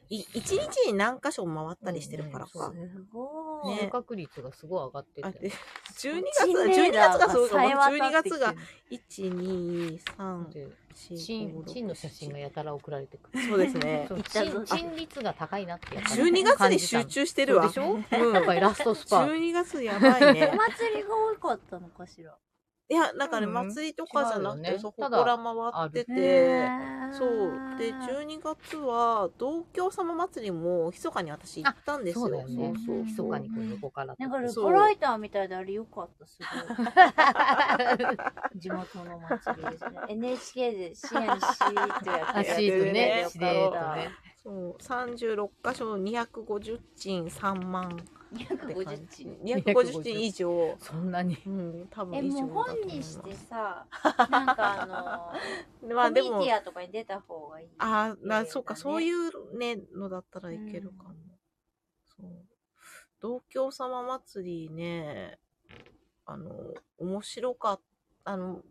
い一日に何箇所回ったりしてるからか。
うんうん
ご
ね
収穫率がすごい上がって
あで
て。
12
チン
月、12
レーダー
月がそうかも。
さえ渡って
12月が
きてる
1、2、3、
で、
4、
チン、
5、
チンの写真がやたら送られてくる。
そうですね。
チン、チン率が高いなってやっぱり
12月に集中してるわ。
でしょ？
う ん
やっぱりラストスパート。
12月やばいね
お。祭りが多かったのかしら。
いや、なんかね、
うん
祭りとかじゃなくて、
違うよね
そこから回って
あ
て、そう。で、12月は、同郷様祭りも、密かに私行ったんですよ。
そうだよね。
そうそう
密かにこう横から。
なんかルポライターみたいであれよか？った、すごい。地元の祭りですね。NHK で支援しってや
あ、
って
シーズンね。シ
てるね
ートね。
そう、36箇所、250鎮3万
250
じ。
チ
250鎮以上。
そんなに。
うん、多分
え、もう本にしてさ、なんかあの、
まあでも
コミ、ティアとかに出た方がいい。
あーな、
ね
そうか、そういうね、のだったらいけるかも。そう。同郷様祭りね、あの、面白かった、あの、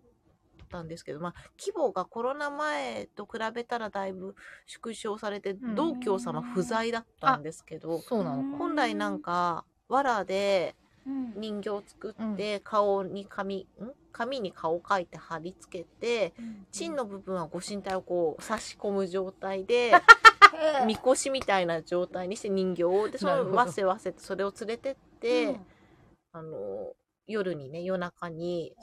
たんですけど、まあ、規模がコロナ前と比べたらだいぶ縮小されて、
ん。
同郷様不在だったんですけど、
そうなのか。
本来なんか、藁で
うん。
人形を作って、顔に紙、ん？紙に顔を描いて貼り付けて、芯の部分はご神体をこう差し込む状態で、みこしみたいな状態にして人形を、で、そのわせわせてそれを連れてって、
うん。
あの、夜にね、夜中に、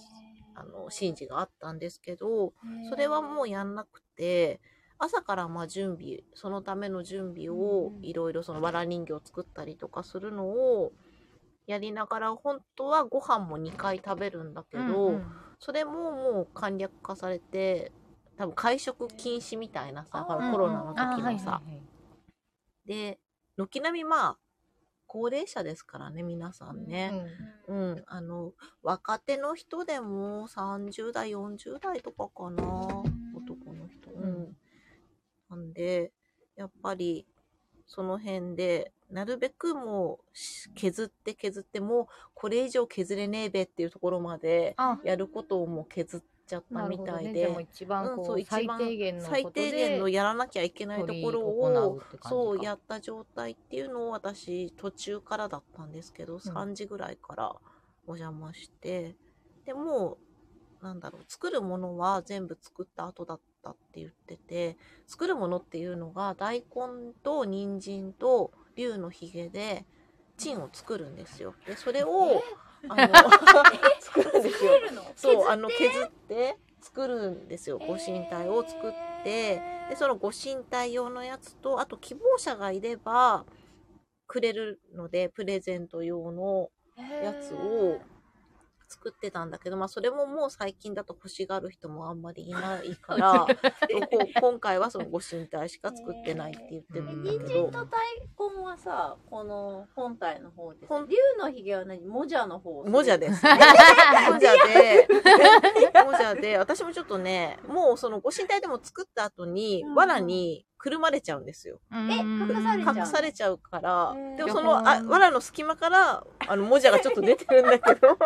あの、神事があったんですけど、それはもうやんなくて、朝からまあ準備、そのための準備を
うん
いろいろそのわら人形を作ったりとかするのをやりながら、本当はご飯も2回食べるんだけど、
うんうん。
それももう簡略化されて、多分会食禁止みたいなさ、コロナの時のさ、で、軒並みまあ、高齢者ですからね、皆さんね。うん、あの、若手の人でも30代、40代とかかな、男の人。うん。なんで、やっぱり、その辺で、なるべくもうし、削って削って、もう、これ以上削れねえべっていうところまで、
あ、
やることをもう削っちゃった。みたいで、
でも一番
うん
最低限の
最低限のやらなきゃいけないところをそうやった状態っていうのを私途中からだったんですけど、3時ぐらいからお邪魔して。でもうなんだろう作るものは全部作った後だったって言ってて作るものっていうのが大根と人参と竜のひげでチンを作るんですよ。でそれをあの作るんですよ。そう、あの、削って作るんですよ。ご神体を作って、で、そのご神体用のやつと、あと希望者がいれば、くれるので、プレゼント用のやつを作ってたんだけど、まあそれももう最近だと欲しがる人もあんまりいないから、今回はそのご神体しか作ってないって言ってるんだ
人
けど。
参、と大根はさ、この本体の方でさ
本、
竜のひげは何？もじゃの方
もじゃ
で。
です。ね。もじゃで、もじゃで、私もちょっとね、もうそのご神体でも作った後に、
うん。
藁にくるまれちゃうんですよ。
え隠されちゃう？
隠されちゃうから。でもその、あ、藁の隙間から、あの、もじゃがちょっと出てるんだけど、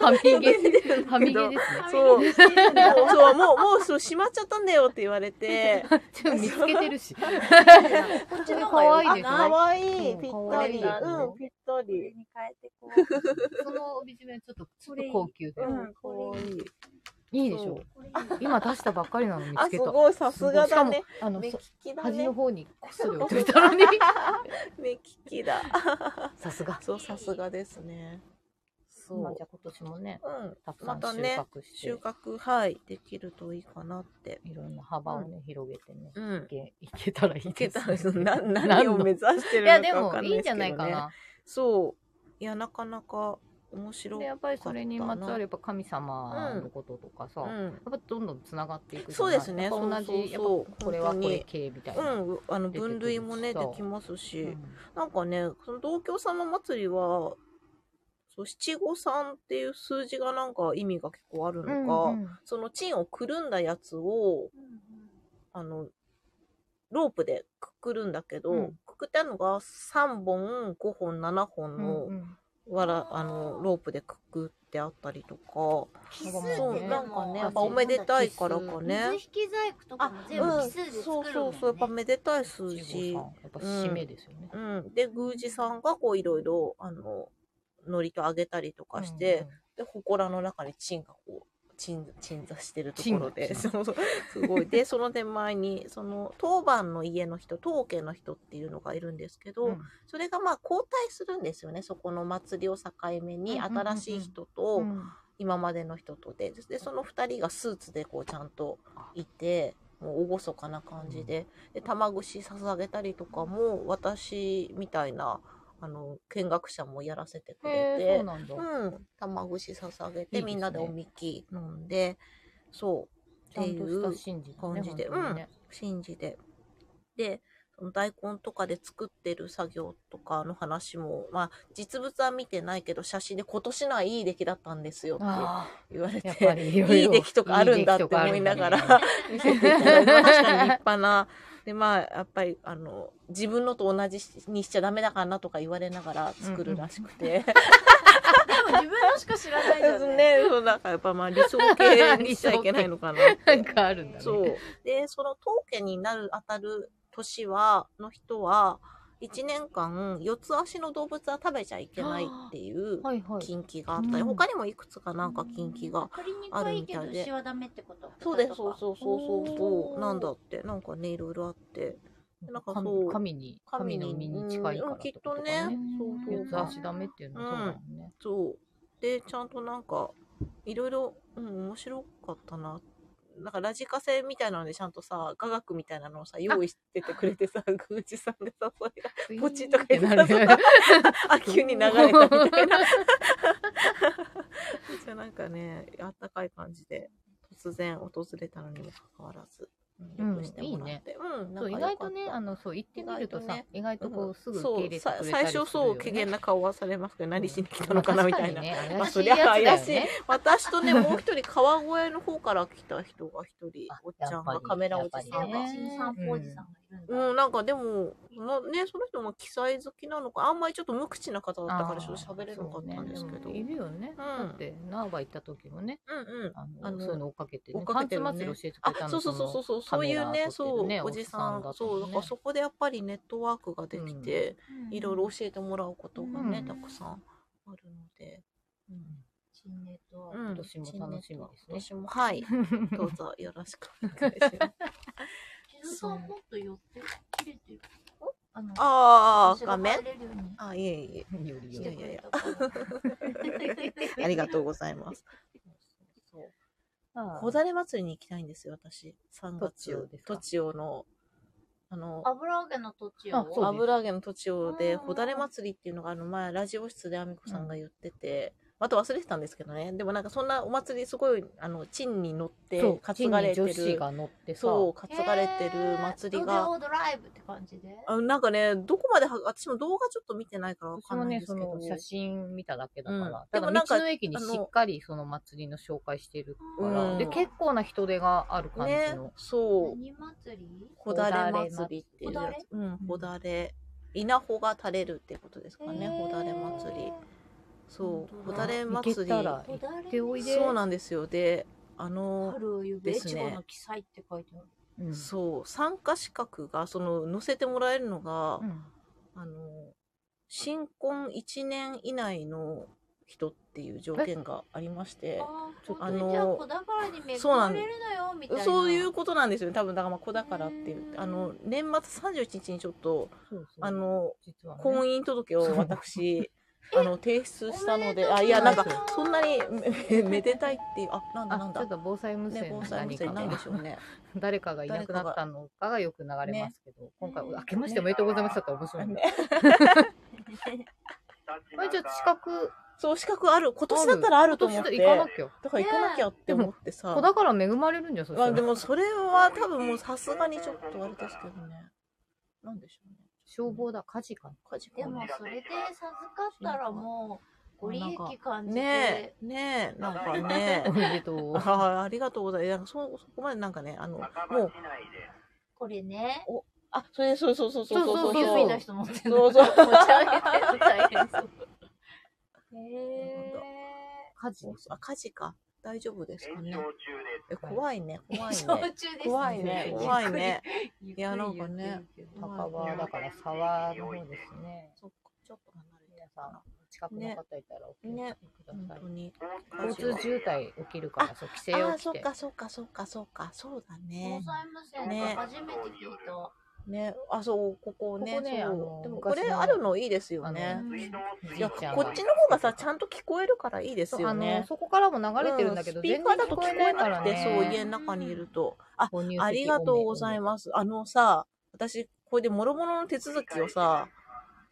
はみ
出
毛、
てるんだ
はみ
けど
毛ですね。
そう。もうそう、もう、もう、そう、しまっちゃったんだよって言われて、
見つけてるし。
こっちの方
可
が
愛いですね
かわいぴったり。うん、ぴったり。
に変えてこう。
その帯締めちょっと、ちょっと高級で。
うん、いい。
いいでしょ
そう
今出したばっかりなの見つけた。
ごい、さすがだね。
あの、端の。方にこっそり置いといたのに。
目利きだ。
さすが。
そう、さすがですね。そう。
まあじゃあ今年もね、
うん。
たくさん収
またね
穫して、
収穫、はい、できるといいかなって。
いろんな幅をね、広げてね、
うん
い。けいけたらいい
いけ
ですね。
たら、な、何を目指してるの
いや、で
かわかんない
もいいんじゃ。ないかな。
そう。いや、なかなか面白
で、
い。
やっぱりそれにまつわるやっぱ神様のこととかさ、
うん。
やっぱどんどんつながっていく
そうですね
同
そうそう
じ、やっぱこれはこれ系みたいな。
うん、あの分類もね、できますし、
うん
なんかね、その東京様祭りは、そう七五三っていう数字がなんか意味が結構あるのか、
うんうん
そのチンをくるんだやつを、あの、ロープでくくるんだけど、
うん
くくってあるのが3本、5本、7本
うん
の
うん
わら、あの、ロープでくくってあったりとか、そう、
ね
なんかね、やっ
あ
ぱおめでたいからかね。
水引き細工とかも全部奇数で
そう
んね。
そうそう、やっぱめでたい数
七
字
やっぱ締めですよね。
うん。で、宮司さんがこういろいろ、あの、のりとあげたりとかして、で、祠の中にチンがこう、鎮鎮座してるところで、
鎮
そうそう、すごい。で、その手前に、その、当番の家の人、当家の人っていうのがいるんですけど、
うん。うん
それがまあ交代するんですよね。そこの祭りを境目に、
うんうんうんうん。
新しい人と、
うん。
今までの人とで、で、その二人がスーツでこうちゃんといて、もう厳かな感じで、で、玉串捧げたりとかも、私みたいな、あの、見学者もやらせてくれて
そう、なんだ。
うん、玉串捧げて、
いいですね
みんなでおみき飲んで、そう、
ちゃんとした神事だね
感じで
本当にね
神事で。で、その大根とかで作ってる作業とかの話も、まあ、実物は見てないけど、写真で今年のはいい出来だったんですよって
あ
言われ
あ、やっぱ
て、
りいろいろ
いい出来とかあるんだって思いながら見せていただいて、まあ確かに立派な、で、まあ、やっぱり、あの、自分のと同じにしちゃダメだからなとか言われながら作るらしくて。
でも自分のしか知らないじゃんね。
ね、そう、なんかやっぱまあ理想系にしちゃいけないのかな。
なんかあるんだね。
そう。で、その当家になる、当たる年は、の人は、1年間、四つ足の動物は食べちゃいけないっていう。禁忌があったり、
うん。
他にもいくつかなんか禁忌が。
鶏肉はいいけど牛はダメってこと
そうです、そう
う。
そうそうそう。なん。だって、なん。かね、いろいろあって。なん。かそう
神神に、神の身に近いから
うん。きっとね。そうそう
四つ足ダメっていうのはそうだもん。ね。
そう。で、ちゃん。となん。か、いろいろ、うん、面白かったな。なんかラジカセみたいなのでちゃんとさ、雅楽みたいなのをさ、用意しててくれてさ、宮司さんがさ、それが、ポチッとか言ってさ、あ、急に流れたみたいな。じゃあなんかね、あったかい感じで、突然訪れたのにもかかわらず、うん、よくしてもらって。うん、
そう、意外とね、あの、そう、行ってみるとさ
意外とね、
意外とこう、すぐ受
そう
け入れてくれた
最初そう、機嫌な顔はされますけど、何しに来たのかなみたいな。
まあ
そりゃ
怪しい。
私とね、もう一人、川越の方から来た人が一人
あ、
おっちゃんがカメラおじさんが
散歩おじさん。が。
うん、なんかでも、なね、その人も記載好きなのか、あんまりちょっと無口な方だったから、ちょっと喋れなかったんですけど。
ね。でもいるよね。だって、縄場行った時もね、
うんうん。
あ
あの
の、そういうの追っかけてね、
追っかけてるね。
祭り教えてくれた
あ、
の
そうそうそうそう、そういうね、そう、おじさん、そう、だからそこでやっぱりネットワークができて、いろいろ教えてもらうことがね、
うん。
たくさんあるので。うん。
新ネット
うん
今年も楽しみですね。
今年も、はい。どうぞよろしくお願いします。
千野さんもっと寄って切れてる。あの、
あ画面？あ、いえいえ。
よりより
いやいやいや
や
ありがとうございます。小種祭りに行きたいんですよ、私。3月。
栃尾ですか？
栃尾の、あの、
油揚げの土地を。
あそうです
油揚げの栃尾で、
うん
ほだれ祭りっていうのが、あの、前、ラジオ室であみこさんが言ってて、また忘れてたんですけどね。でもなんかそんなお祭りすごい、あの、チンに乗って
そう、
担がれて
地に女子
る。
が乗ってさ、
そう、担がれてる祭りが。
ドライブって感じで？
あなんかね、どこまでは、私も動画ちょっと見てないからわかんないんですけど。
の写真見ただけだから。
うん
た
でもなんか
だ道の駅にしっかりその祭りの紹介してるから、
うん
で、結構な人手がある感じ
ね
の。、
そう。
何祭り？
ほだれ祭りっていうや
ほだれ？
つ。うん、ほだれ。稲穂が垂れるってことですかね、ほだれ祭り。そう、ほだれ
行け
祭り。
たら行
ほだれ
っておいで。
そうなんですよ。で、あの、
春ゆべいちごの記載って書いてある。
うん
そう、参加資格が、その、載せてもらえるのが、
うん
あの、新婚1年以内の人っていう条件がありまして、
あ
の
じゃあ子宝に恵
そうなん
まれるのよ、みたいな。
そういうことなんですよね。多分、だからまあ子だからっていう。あの、年末31日にちょっと、
そうそう
あの、
ね
婚姻届を私、あの、提出したので、あ、いや、
お
なんかそんなにめ めでたいっていう、あ、なんだなんだ
あちょっ。と防災無
ね、
線の
防災無線なんで
が
しょうね。
誰かがいなくなったのかがよく流れますけど、今回、
ね
明けましておめでとうございましたって面白いね。
ね
これちょっと資格、
そう、資格ある。今年だったらあると思って。
行かなきゃ。
だから行かなきゃって思ってさ。
子だから恵まれるんじゃん、そした
でもそれは多分もうさすがにちょっとあれですけどね。なんでしょうね。
消防だ、火事かな。
火事か
でもそれで授かったらもう、ご利益感じて。
ねえ、ねえ、なんかね
お。めでとう。
あありがとうございます。そそこまでなんかね、あの、もう、
これね。
あ、それ、そうそうそうそうそう
そうそう
指の人持ってる
そうそう
持ち上げてる大変そう。へ
火事
そうそうあ、火事か。大丈夫ですかね？え、
はい
怖いね、怖い
ー。
ね。怖いね、怖いね。いやなんかね
高場だから沢の方ですね。
そっか、ちょっと離れて
皆さん、近くの方いたらお気をつけください。
本当に。
交通渋滞起きるから、そう、規制
ああ、
を起き。
そってか、そっか、そっか、そっか、そうだね
防。災無線
ね
初めて聞いた。
ね、あ、そう、ここね。
ここね
そう
あの
でもこれあるのいいですよ
あ
ね。いや、こっちの方がさ、ちゃんと聞こえるからいいですよね。
そこからも流れてるんだけど、
うスピーカーだと聞こえなくて、そう、
ね。
家の中にいると。あ、ありがとうござい
す。
ます。あのさ、私、これで諸々の手続きをさ、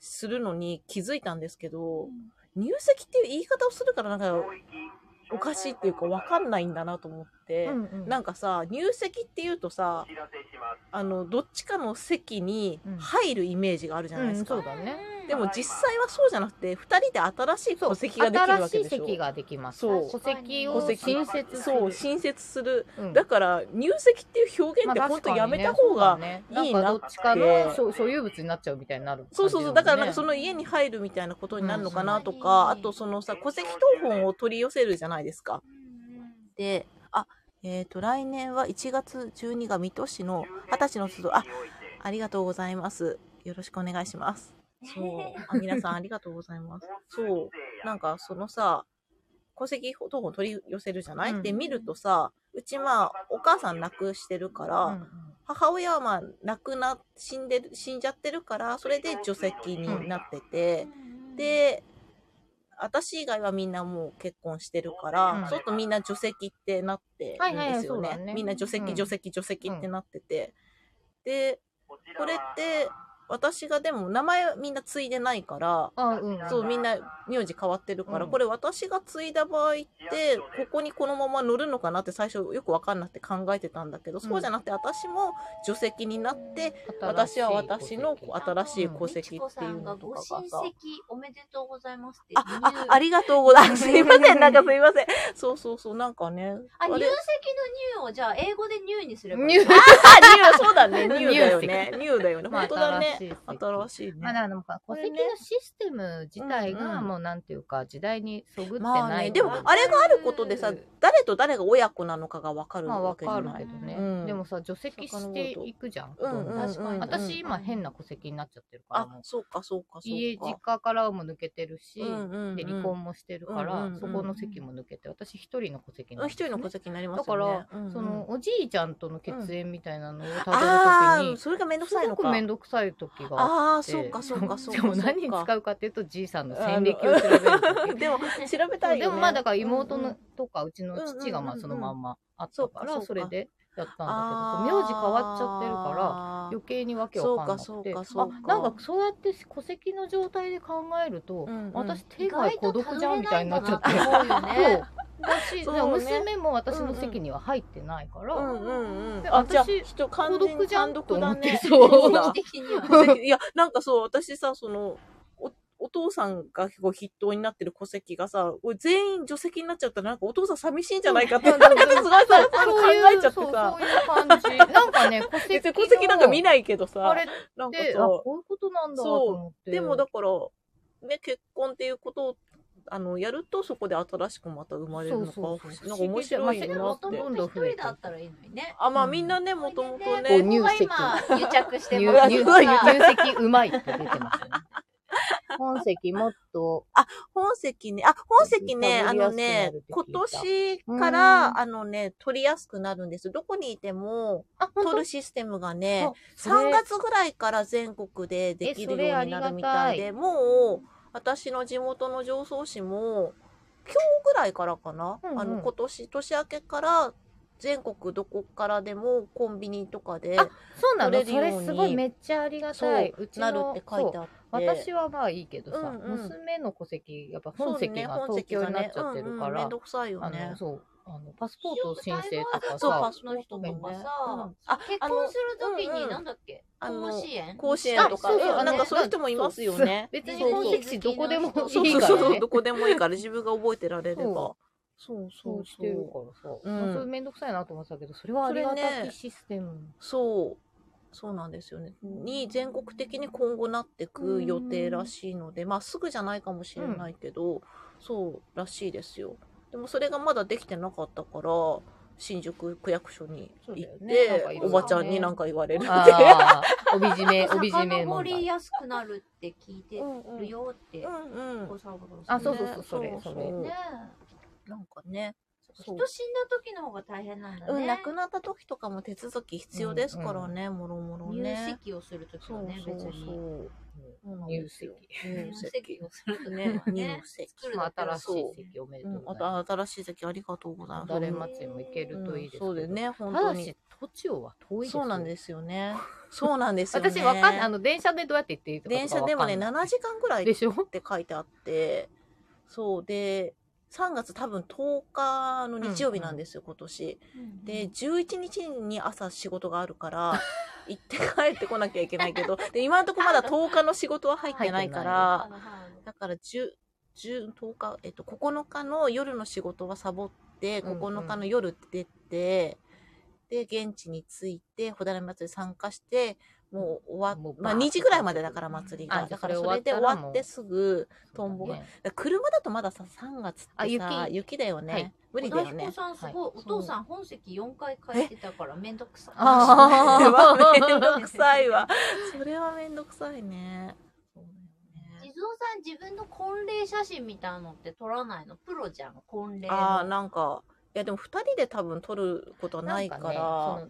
するのに気づいたんですけど、入籍っていう言い方をするからなんか、おかしいっていうかわかんないんだなと思って、
うんうん
なんかさ、入籍っていうとさ、あの、どっちかの席に入るイメージがあるじゃないですか。
うんそうだね。
でも実際はそうじゃなくて、二人で新しい戸籍ができるわ
新しい
けでしょ。
席ができます。
そう
戸籍を
戸籍
新設す
そう、
る。
新設する。
うん
だから、入籍っていう表現って
まあ
本当やめた方がいいなって
そうだねなんかどっちかの所所有物になっちゃうみたいになる
そうそうそう。だからなんかそ
の
の家に入るみたいなことになるのかなと
うん
か、あとそのさ、戸籍謄本を取り寄せるじゃないですか。で、あ、えっ、と、来年は1月12が水戸市の二十歳の集い、あ、ありがとうございます。よろしくお願いします。そう。あ皆さんありがとうございます。そう。なんかそのさ、戸籍謄本取り寄せるじゃない、
うん
で、見るとさ、うちまあ、お母さん亡くしてるから、
うんうん
母親はまあ亡くな死んでる死んじゃってるからそれで除籍になってて、で私以外はみんなもう結婚してるから、
うん。
そうするとみんな除籍ってなってるん
はいはいはい
ですよね,、
そうだね
みんな除籍
うん。
除籍除籍ってなってて、でこれって私がでも名前みんな継いでないから、そうみんな名字変わってるから、
うん
これ私が継いだ場合ってここにこのまま乗るのかなって最初よく分かんなくて考えてたんだけど、そうじゃなくて私も除籍になって私は私の新しい戸籍っていうのとかが
おめでとうございますって。
あ、あ、ありがとうございます。すいません、なんかすいません。そうそうそう、なんかね。
あ、入
れ？
籍の入をじゃあ英語で入にすればいい。
入
そうだね、ニューだよね。ニューだよね。
まあ
本当だね。
新しい席
新しいね。
まあ、だからなんか戸籍のシステム自体がもうなんていうか時代にそぐって
まあね、
ない
でも、あれがあることでさ、誰と誰が親子なのかがわかる
まあ
わ
わかる
けじゃない。
けどね、
うん。
でもさ除籍していくじゃん、
うんうんうん
確かに。
私今変な戸籍になっちゃってるからも
あ
う、
そうか、そうか、そうか。
家実家からも抜けてるし、
うんうんうん。
で離婚もしてるから、
うんうんうん
そこの席も抜けて私一人の戸籍なん
うん
ですよ。ね
一人の戸籍になりま
だか
すよね。
ら、
うんうん。
そのおじいちゃんとの血縁みたいなのをた
ああ、
どるときに
それがめんどくさい
すご
のか。
くめんどくさい時があ
あそうか、そうか、そうか。
でも何に使うかっていうとじいさんの戦歴を調べる時
でも、調べたいよね。
でもまあだから妹のとかうちの父がまあそのまんまあったから
そ
れでやったんだけど、名字変わっちゃってるから、
ら
余計にわけわかんなくて。あ、なんかそうやって戸籍の状態で考えると、
うんうん。
私手外孤独じゃんみたいになっちゃって。
だ
し、
そうね
娘も私の席には入ってないから、
うんうんうん。
で
あ、じゃあ、
私
人
孤独じゃん。と思ってそう。
いや、なんかそう、私さ、その、お、お父さんが結構筆頭になってる戸籍がさ、全員除籍になっちゃったら、なんかお父さん寂しいんじゃないかって、なんかすごいさ、考えちゃって
そう
さ
そう。いう感じ。なんかね、戸籍
戸籍なんか見
な
ないけどさ
あ、れで、
なんかさ
あ、、こういうことなんだと思って。
でもだから、ね、結婚っていうことを、あの、やるとそこで新しくまた生まれるのか、
そうそうそう
なんか面白い
まあ
なって。
もと一人だったらいいのにね。
あ、まあ
うん
みんなね、もともとね、
入籍
今、癒着して
入籍うまいって出てますよね。本籍もっと、
本籍ね、あ、本籍ね、あのね、今年から、あのね、取りやすくなるんです。どこにいても、取るシステムがね、
それ
3月ぐらいから全国でできるようになるみたい
え
で、もう、私の地元の常総市も、今日ぐらいからかな、
うんうん。
あの、今年、年明けから、全国どこからでもコンビニとかで、
あそうなの？そ
取れ
すごいめっちゃありがたい。うちの
なるって書いてあって。
私はまあいいけどさ、
うんうん。
娘の戸籍、やっぱ本籍が東京になっちゃってるから、
うんうんめんどくさいよね。
そう、あの、パスポート申請とか
そう、
さ
パ、ス
の人とか。さ、
あ、
結婚するときに、なんだっけ？
あの
甲子園？
甲子園とか、なんか
ね
そういう人もいますよね。
別に
そう
本籍地どこでも
そう
い
そうそうそう、
いからね
ど。こでもいいから自分が覚えてられれば。
そ
そうそ
そう
そう。
からさ、
うん
それめんどくさいなと思ってたけど、それはありがたきシステム。
そう。そうなんですよね。に全国的に今後なってく予定らしいので、まあすぐじゃないかもしれないけど、そうらしいですよ。でもそれがまだできてなかったから、新宿区役所に行って、
ね
おばちゃんになんか言われるって。
ああ、帯締め、帯締め
遡
問題。
りやすくなるって聞いてるよって
う。んうん
あ、そうそう
ね
そう、それ、それ。
ね
なんかね。
人死んだ時の方が大変なんだ
うん、
ね。
亡くなった時とかも手続き必要ですからね、もろもろ
入
ね。
籍をするとき
そう
はね、別
そう
に。
そう。そうなん
入籍。
入
入籍
籍。
をするとき
ね入。籍。
新しい席おめで
うん、
とうございま
新しい席ありがとうございます。
誰祭りも行けるといいです
そうですね、本
ただし
当に。、
土地をは遠いですよ
そうなんですよね。そうなんですよね。
私わかんない。あの、電車でどうやって行っていいとか
電車でもね、
わかんない
7時間ぐらいっ
でしょ
て書いてあって、そうで、3月多分10日の日曜日なんですよ、今年。で、11日に朝仕事があるから、行って帰ってこなきゃいけないけど、で、今のところまだ10日の仕事は入ってないからだから10、10、10日、えっと、9日の夜の仕事はサボって、
うんうん。
9日の夜出て、で、現地に着いて、ほだれ祭り参加して、もう終わっ、まあ
もうバーッと
2時ぐらいまでだから祭り
あ
が。だから
それ
で終
終わっ
てすぐ、トンボが。車だとまださ、3月ってさ、
あ
雪
雪
だよね。
はい
無理だよね。
さんすごい、
はい
お父さん本籍4回変えてたからめんどくさい。
あ
それは
ー
めんどくさいわ。それはめんどくさいね。
地蔵さん自分の婚礼写真みたいなのって撮らないの？プロじゃん、婚礼の。
ああ、なんか、いやでも二人で多分撮ることはないから、
んね、そ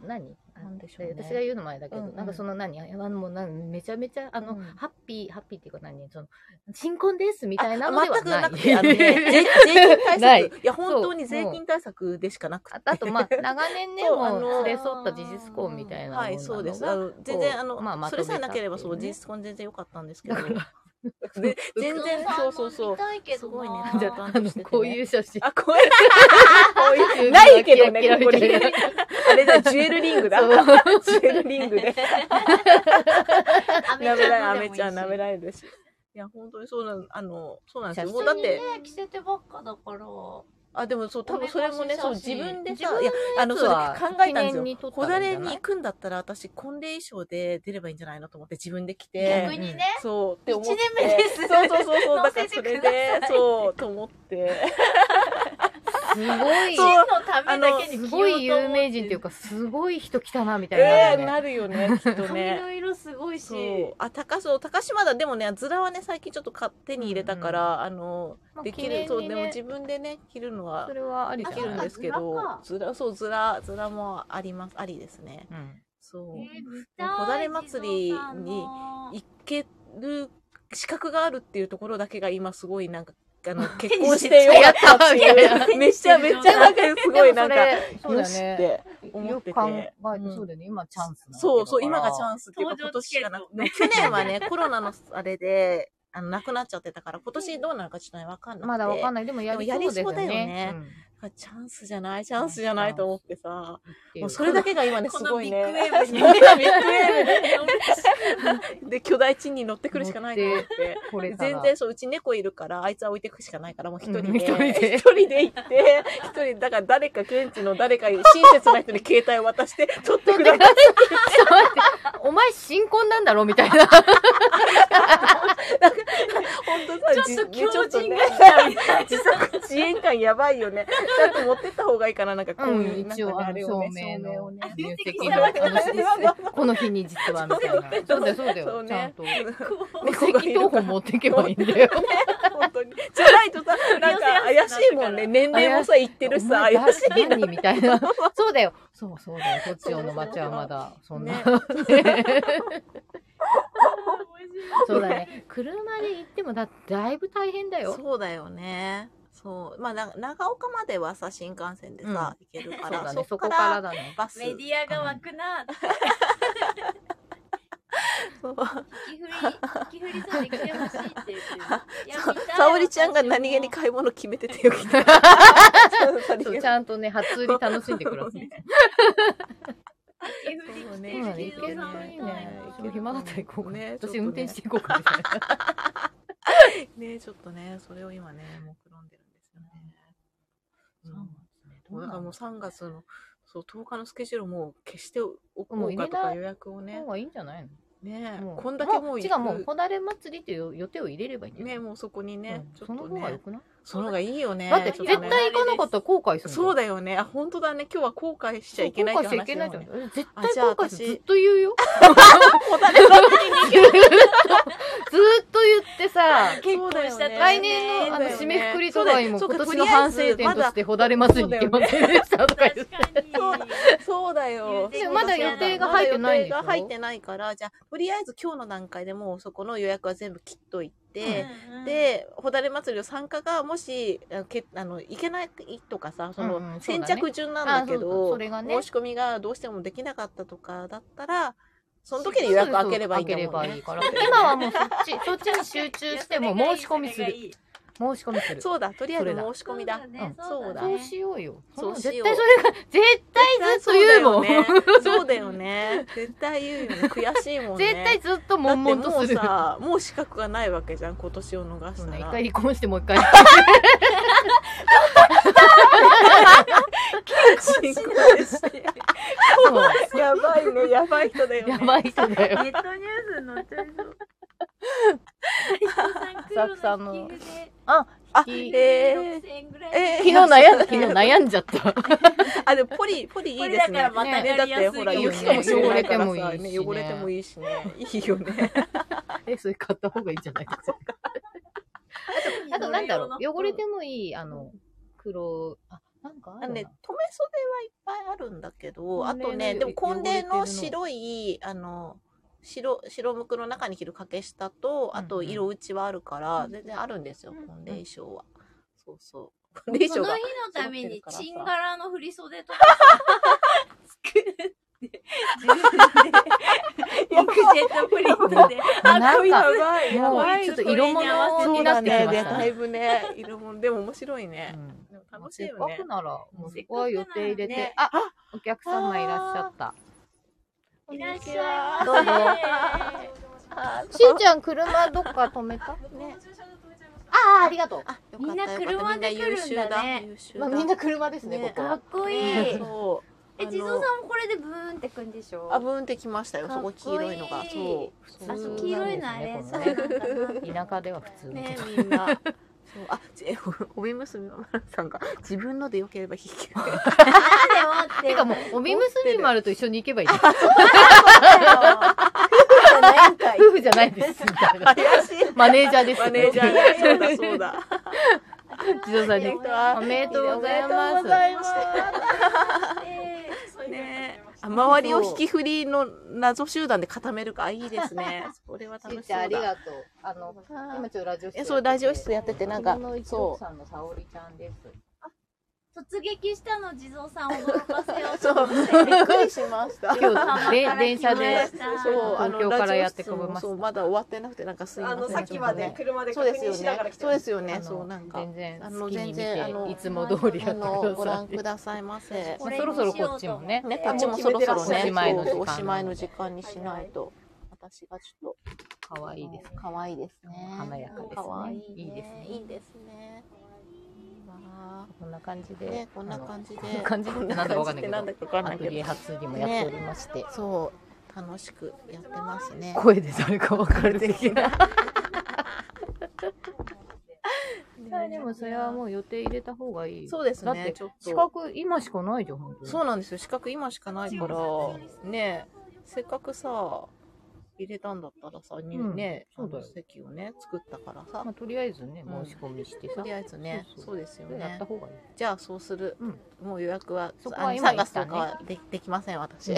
の何？
なんでしょうね。
で私が言うのもあれだけど、
うんうん。
なんかその何？あのもうなんめちゃめちゃあの、
うん。
ハッピーハッピーっていうか何？その新婚ですみたいな
あ
のではない
全くなくて、ね、税税金対策。い。や、本当に税金対策でしかなくて。
ああとまあ長年ねもう連れ添った事実婚みたいな
はい、そうです。全然、あの、
まあまと
それさえなければ、そう、事実婚全然良かったんですけど で全然、そうそうそう
見。たいけど
すごいね
な
じゃああのこういう写真
あ、こういう、ないけどね、
キラキラ
ここ。あれだ、ジュエルリングだ。ジュエルリングで。舐められ、アメちゃん舐められるし。いや、本当にそうなん、あの、そうなんですよ。
写
もうだって、
ね、着せてばっかだから。
あ、でもそう、多分それもね、そう、自分でさ、いや、あの、それ
やつは
考えたんですよ
記念に撮。った
小だれに行くんだったら、私、婚礼衣装で出ればいいんじゃないのと思って、自分で着て。
逆にね。
そう、って思って。
一年目です
そうそうそうそう、だからそれで、そう、と思って。
すごい。
真のためだけに
すごい有名人っていうかすごい人来たなみたいな
ええ
ね、
なるよね、きっと
髪
ね。
の色すごいし。
あ、高そう、高島だ。でもね、ズラはね、最近ちょっと買手に入れたから、あの、
まあ
できる、そう、でも自分でね、着るのは
それはあり
できるんですけど
か、
ズラ、そう、ズラ、ズラもあります、ありですね。
うん。
そう。こだれ祭りに行ける資格があるっていうところだけが今すごいなんか、あの、結婚してよかったって
やった
いう、めっちゃめっちゃなんかすごいなんか、よしって思ってて。
よく考えて、
うん
そうだよね。今チャンスな
そうそう、今がチ
ン
ャンスっていうか今年しかな去年はね、コロナのあれで、あの、なくなっちゃってたから、今年どうなるかちょっとね、わかんなくて。
まだわかん
ない。でもやりそうだよねチャンスじゃない、チャンスじゃないと思ってさ、もうそれだけが今ね、すごいね。
ビッグウェーブに
ビッグウェーブで、巨大地に乗ってくるしかないと思って。
これから
全然そう、うち猫いるから、あいつは置いてくしかないから、もう一人で。
うん一人で
一人で行って、一人、だから誰か、現地の誰かに、親切な人に携帯を渡して、取ってください。
ちょっと待って、お前新婚なんだろみたいな。
本当さ、
ちょっと強靭
ね
が来たみたい
自作自演感やばいよね。ちゃんと持ってった方がいいかな、なんかこう
うん、
いう、
一応、あの、
なんかね
証
あれ
明の入籍
入
の、この日に実は、みたいな。そうだよ、そうだよ。ちゃんと。
猫
戸籍謄本持ってけばいいんだよ。
本当に。じゃないとさ、なんか怪しいもんね。年齢もさ、言ってるしさ、怪しいな。
何みたいな。そうだよ。そうそうだよ。こっちの町はまだ、そんな。
ね
そうだね。車で行っても、だだいぶ大変だよ。
そうだよね。そう。まあ、な長岡まではさ、新幹線でさ、行けるから、
そうだね。そこ
っ
からだね。
バス。
メディアが湧くな。
そう
きふり、きふりさんに来てほしいって言ってる。いや
さ
見たい
沙織ちゃんが何気に買い物決めててよ
ちゃんとね、初売り楽しんでください。
そうね
るね暇だったら行こうか。
ねちょっとね
私運転していこうかみたいな。
ねちょっとね、それを今ね、目論んで。うん
どうなの
だからもう3月の、そう、10日のスケジュールもう消しておこ
もう
かとか予約をね。
方。がいいんじゃないの？
ね
もう
こんだけもう
違う、もう、ほだれ祭りっていう予定を入れればいいんだよ
ね、もうそこにね、
うん。
ちょっと
その方が良
ね、
くない？
その方がいいよね。
だって絶対行かなかったら後悔する
そう
だ
だよね。あ、本当だね。今日は後悔しちゃいけないって
後悔しちゃい
話
けないじゃん。
だよね。
絶対後悔する。
私
ずっと言うよ。
ほだれ祭りに
ずっと、言ってさ、
結婚した
来年のあの締めくくりとかにも今年の反省点としてほだれ祭りに行けませんでしたとか言って。
そうだよ。
でも
まだ予定が入ってないんでしょ？
まだ予定が入ってないから、じゃあ、とりあえず今日の段階でもうそこの予約は全部切っといて、
うんうん、
で、ほだれ祭りの参加がもし、あけあの、いけないとかさ、その、先着順なんだけど、
それがね
申し込みがどうしてもできなかったとかだったら、その時に予約開ければいいんだもんね。
開ければいいから。今はもうそっち、そっちに集中しても申し込みする。申し込みする。
そうだ、とりあえず申し込みだ。
うん
そうだ
そうしようよ。
そうしよう
絶対それが、絶対ずっと言うもん。
そうだよね。そうだよね。絶対言うよね。悔しいもんね。
絶対ずっと悶々とする。
もうさ、もう資格がないわけじゃん、今年を逃したら。
一回離婚してもう一回。
進行ですし
そう
やばいね、やばい人だよね。
やばい人だよ。
ネットニュースに載っちゃいそう。
浅草の
あ、
き
え
6000円ぐらい。
え
昨日悩んだ、昨日悩んじゃった。
ー、あ、でもポリ、ポリいいですね。
ポリだからまた
ねだってほら、雪かもしれないからさ、
汚れてもいいしね
ね、汚れてもいいしね。いいよね。
え、それ買った方がいいんじゃないですか。あとなんだろう、汚れてもいい、あの、黒、あ、なんかあ
ね、留め袖はいっぱいあるんだけど、あとね、でも婚礼の
汚れてるの
白い、あの、白、白むくの中に着る掛け下と、あと
うんうん
色打ちはあるから、
うん
全然あるんですよ、
うん
婚礼衣装は。そうそう。婚礼衣装が
その日。のためにチンガラの振り袖とか作って、自分で、オクジェットプリントで、
なんか
やばい、
ちょっと色物になってき。ましたね。
でだいぶね、色物、でも面白いね。
うん
楽しい
せっ
よね
かく。なら、もうそこは予定入れて
ね、
あ、お客様いらっしゃった。
いらっしゃい。
どうぞ
あ
しんちゃん、車どっか止めた？
ね
ああ、ありがとう。
みんな車で来るんだね。
まあ、みんな車ですね、
かっ。こいい。
ねそう。
え、地蔵さんもこれでブーンってくんでしょ？
あ、ブーンってきましたよ。そ
かっこいい
こ黄色いのが。そう。
あ、黄色いのあれ。
田舎では普通の
ね。みんな。そうあ、じ帯娘のさんが自分のでよければ引き受ける。
なんで持って
てかもう、帯結び丸と一緒に行けばいい。夫婦じゃないです。みたいな。
怪しい。
マネージャーです。
マネージャーね。そうだそうだ。
地蔵さんに。おめでとうございます
おめでとうございます。ねあ周りを引き振りの謎集団で固めるか。あいいですね。それは楽しそうだ。
ありがとう。あの、今ちょっとラジオ室
えそうラジオ室やっててなんかそう
奥さんの沙織ちゃんです。
突撃したの地蔵さん驚かせよう
そう
と思って。
びっくりしました。
今日で電車で
そうあの
東京からやってこ
ラジオ室も
べました。
そうまだ終わってなくてなんかすいません
あのさっきまで車で確
そうですよ
認しながら
ね
来て
そうですよね。そうなんか。
全然
あの全然あの
ていつも通りや
あ
って
のご
ください。
覧くださいませ。
まあそろそろこっちもね。
ねこっちもそろそろね。
おしまいの時間
そうおしまいの時間にしないと。私がちょっと。
可愛いです
可愛いですね。
華やかですね。
可愛い
いいですね。
いいですね。わ
こんな感じで、
あねこんな感じで
こんな感じでなんだかわかんないけど
なんだかわかんないけど
アトリエもやっておりまして、
そう楽しくやってますね
声で誰かわかる的な。でもそれはもう予定入れた方がいい。
そうですね
だって資格今しかないじゃん、本当に。
そうなんですよ資格今しかないからねせっかくさ入れたんだったらさ、に
うん
ね、
そう
席をね、作ったからさ、
まあ、とりあえずね、
うん
申し込みしてさ。
とりあえずね、
そう
ですよね
やった。方がいい。
じゃあそうする。
うん
もう予約は、
そこ
あの3
は今ね
月とかはでできません、私。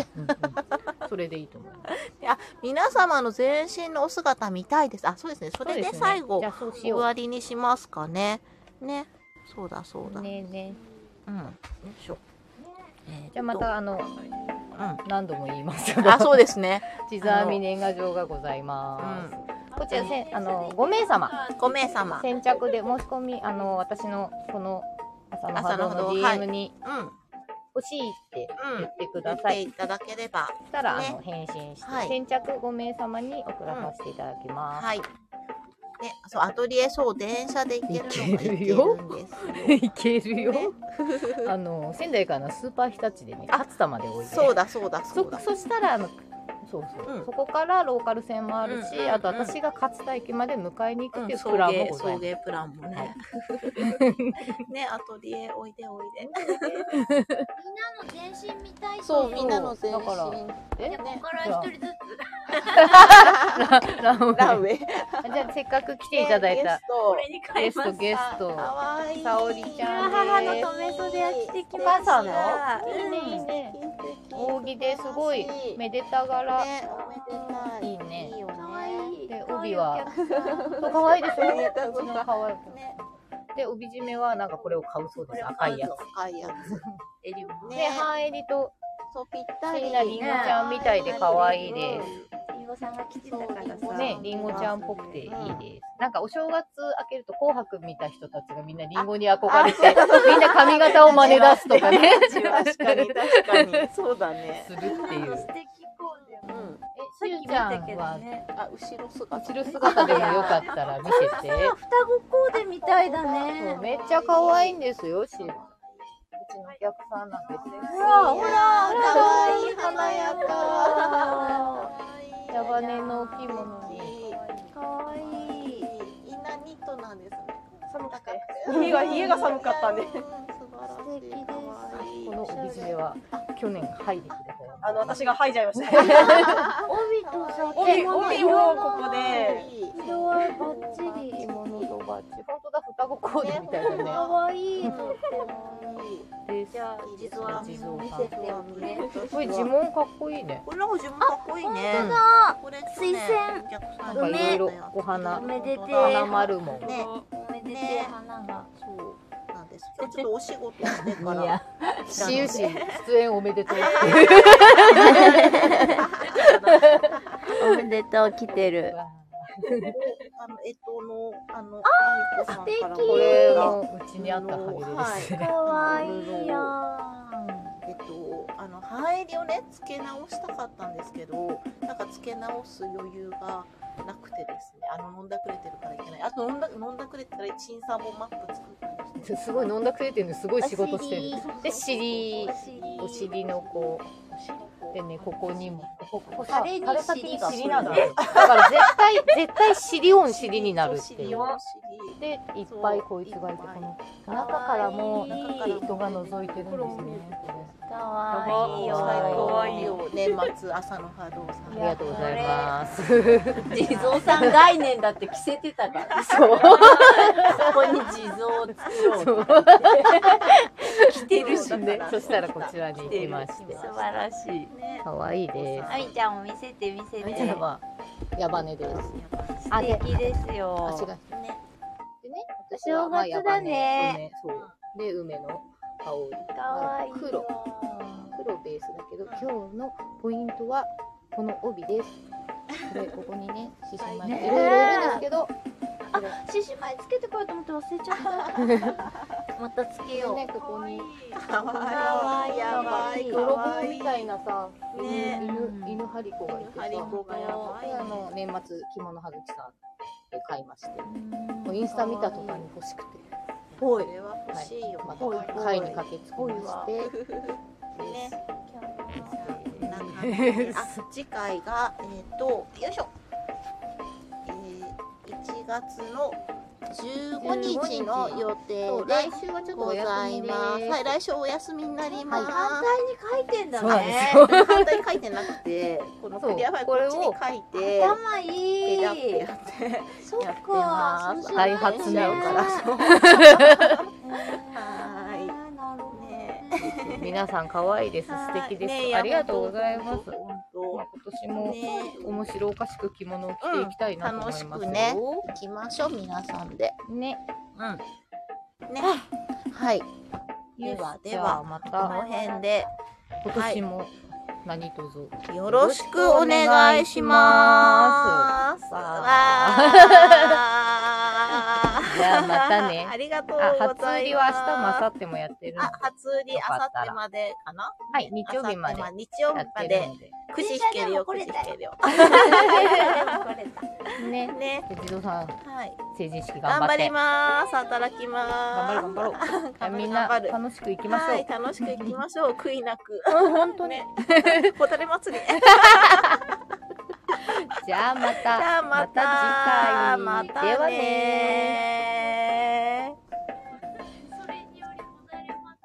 それでいいと思う。
皆様の全身のお姿見たいです。あ、そうですね。それで最後
じゃ、あそうし
終。わりにしますかね。ね。そうだ、そうだ。
ねえね
うん。よいしょ。
じゃあまた、あの、
う
何度も言います
ん。あ、そうですね。
地蔵編み年賀状がございます。こちらせん、あの、5名様。
5名様。
先着で申し込み、あの、私のこの朝の波動の
朝の波動
DM に
うん。
欲しいって
うん
言ってくだ
言っ
さい。
ていただければ。
そしたら、
ね
あの返信して、
はい
先着5名様に送らさせていただきます。
はい。ね、そう、アトリエ、そう、電車で行けるのが
行けるよ
行けるんです
いけるよ。
ね
あの仙台からのスーパー日立でね、勝田まで置いて。
そうだ、そうだ、そ
そう
だ。
そしたらあの。そうそう、
うん
そこからローカル線もあるし、
うんうんうん
あと私が勝田駅まで迎えに行く
うん
っていうプランもございます。
迎プランもね。ね、アトリエ、おいでおいで。
みんなの全身見たい
そう、
と
みんなの全身。
だからえ？
ここから一人ずつ。
ランウェイ
ランウェイ。
じゃあせっかく来ていただいた
ゲスト
ゲスト
ます。
ゲスト
かわいい。
沙織ちゃん
母の
です
留め袖を着てき
お
ました。
母さんの
うん
いいねいいね扇ですごいめでた柄、
ね、おめでたい。
いいね
いいよね。
かわいい。
で帯はう 可愛いでしょ
う
ちの可愛い
ね、
で帯締めはなんかこれを買うそうです赤いやつ
赤いやつ。
襟
ね、
半襟と
そう、ぴったり。
椎名林檎ちゃんみたいで可愛いです
りんごさんてたからさ。
ねりんごちゃんっぽくていいですなんかお正月明けると紅白見た人たちがみんなりんごに憧れてみんな髪型を真似出すとかね
確かに、確かに。そうだね。
するっていう
素敵。さっき見たけどね。
あ、後ろ姿。
後ろ姿でもよかったら見せて
双子コーデみたいだね。
めっちゃ可愛いんですよしうちのお客さんなんですよ
ほらほら
かわいい、華やか。
矢羽のお着物に
かわいい。
インナーニットなんですね。
寒くて 家が家が寒かったんで
うん素
敵です。
かわいい
この帯締めは去年剥いでくれた。よ
あの私が剥いじゃいました
帯とさ、
帯をここで。
色合いバッチ
着
リ。
物とバッチ本当だ双子コーデみたいだ。ね
かわいい。じゃあ、実は
地蔵
見せてね。
すごい呪文かっこいいね。
これなんか自分かっこいいね。
うん
これ
水仙
ろいろお花。
おめでて
花丸も
ね、
おめでてえ花が。
そうなんです。今日ちょっとお仕事してから。
私有志出演おめでとう
おめでとう、来てる。
あの、えっとの、あの、あさんから
素敵
これもうちにあったハゲです
はい
かわいいやん。
えっと、あの、半襟をね、付け直したかったんですけど、なんか付け直す余裕がなくてですね、あの、飲んだくれてるからいけない。あと、飲んだ、飲んだくれてたら、チンサボマップ作ったりして。
すごい飲んだくれてるのす。ごい仕事してる。で尻
お
お尻のこうでねここにも。ここさ
タレに尻
なんだから絶対絶対尻オン尻になるっていうでいっぱいこいつがいてこの中からも中から人が覗いてるんですね
かわい。いよ。
かわいい
よ。年末朝の波動さん。
ありがとうございます
地蔵さん概念だって着せてたから。
そう
ここに地蔵を作ろう。着てるし
でそしたらこちらに行きまして
素晴らしい。
可愛いです
あみちゃんも見せて見せて。
みたいなのは矢羽根です
素敵ですよ。
足が
ね。
でね、
お正月だね
梅そう。で、梅の羽織。
かわいい
黒。黒ベースだけど、今日のポイントはこの帯です。これ、ここにね、獅子舞
ね
いろいろいるんですけど、これ
獅子舞つけてこようと思って忘れちゃった。またつけよう。
ね、ここに、
かわいい。やばい。
泥棒みたいなさ、
ね。
犬、犬ハリコがいてさ、あの、年末着物はずきさんで買いまして、もうインスタ見た途端に欲しくて、
これは欲しいよ。
ま
ね。
た買いに駆けつけまして、
ね。こんな感じであ、次回が、えっ、と、よいしょ。えー、1月の15日の予定で
来週はちょっと
ご
お休
ざいます。はい、来週お休みになります。
反対に書いてんだね。
よ
反対に書いてなくて、このクリアファイルこっちに書いて、
頭いい
や。って。
そっ
やって
か
ま。す
大発明から
はーい。
皆さん可愛いです。素敵です。
ね
ありがとうございます。
本
まあ
当
今年も
ね
面白おかしく着物を着ていきたいなと思いますよ。
楽しくね行きましょう皆さんで。
ね。
うん。ね。はい。ではではこ
また
の辺で
今年も何卒
よろしくお願いします。
わ
わー
じゃあまたね
ありがとう
初売り。は明日も明後日もやってる。
あ、初売り
よ
あさ
かったら
ってまでかな？
はい、日曜日まで
明後日日曜日まで。くじ引けるよ、くじ引けるよ。
ね。
ね。
で、児童さん、
はい。
成人式頑張。
頑張ります。働きます。
頑張ろう頑張ろう。みんな楽しく行きましょう。
はい、楽しく行きましょう。悔いなく。
うん、本当に。
ね。ホタル祭り。
じゃあまた。
また
次回。
またね
ではね
ー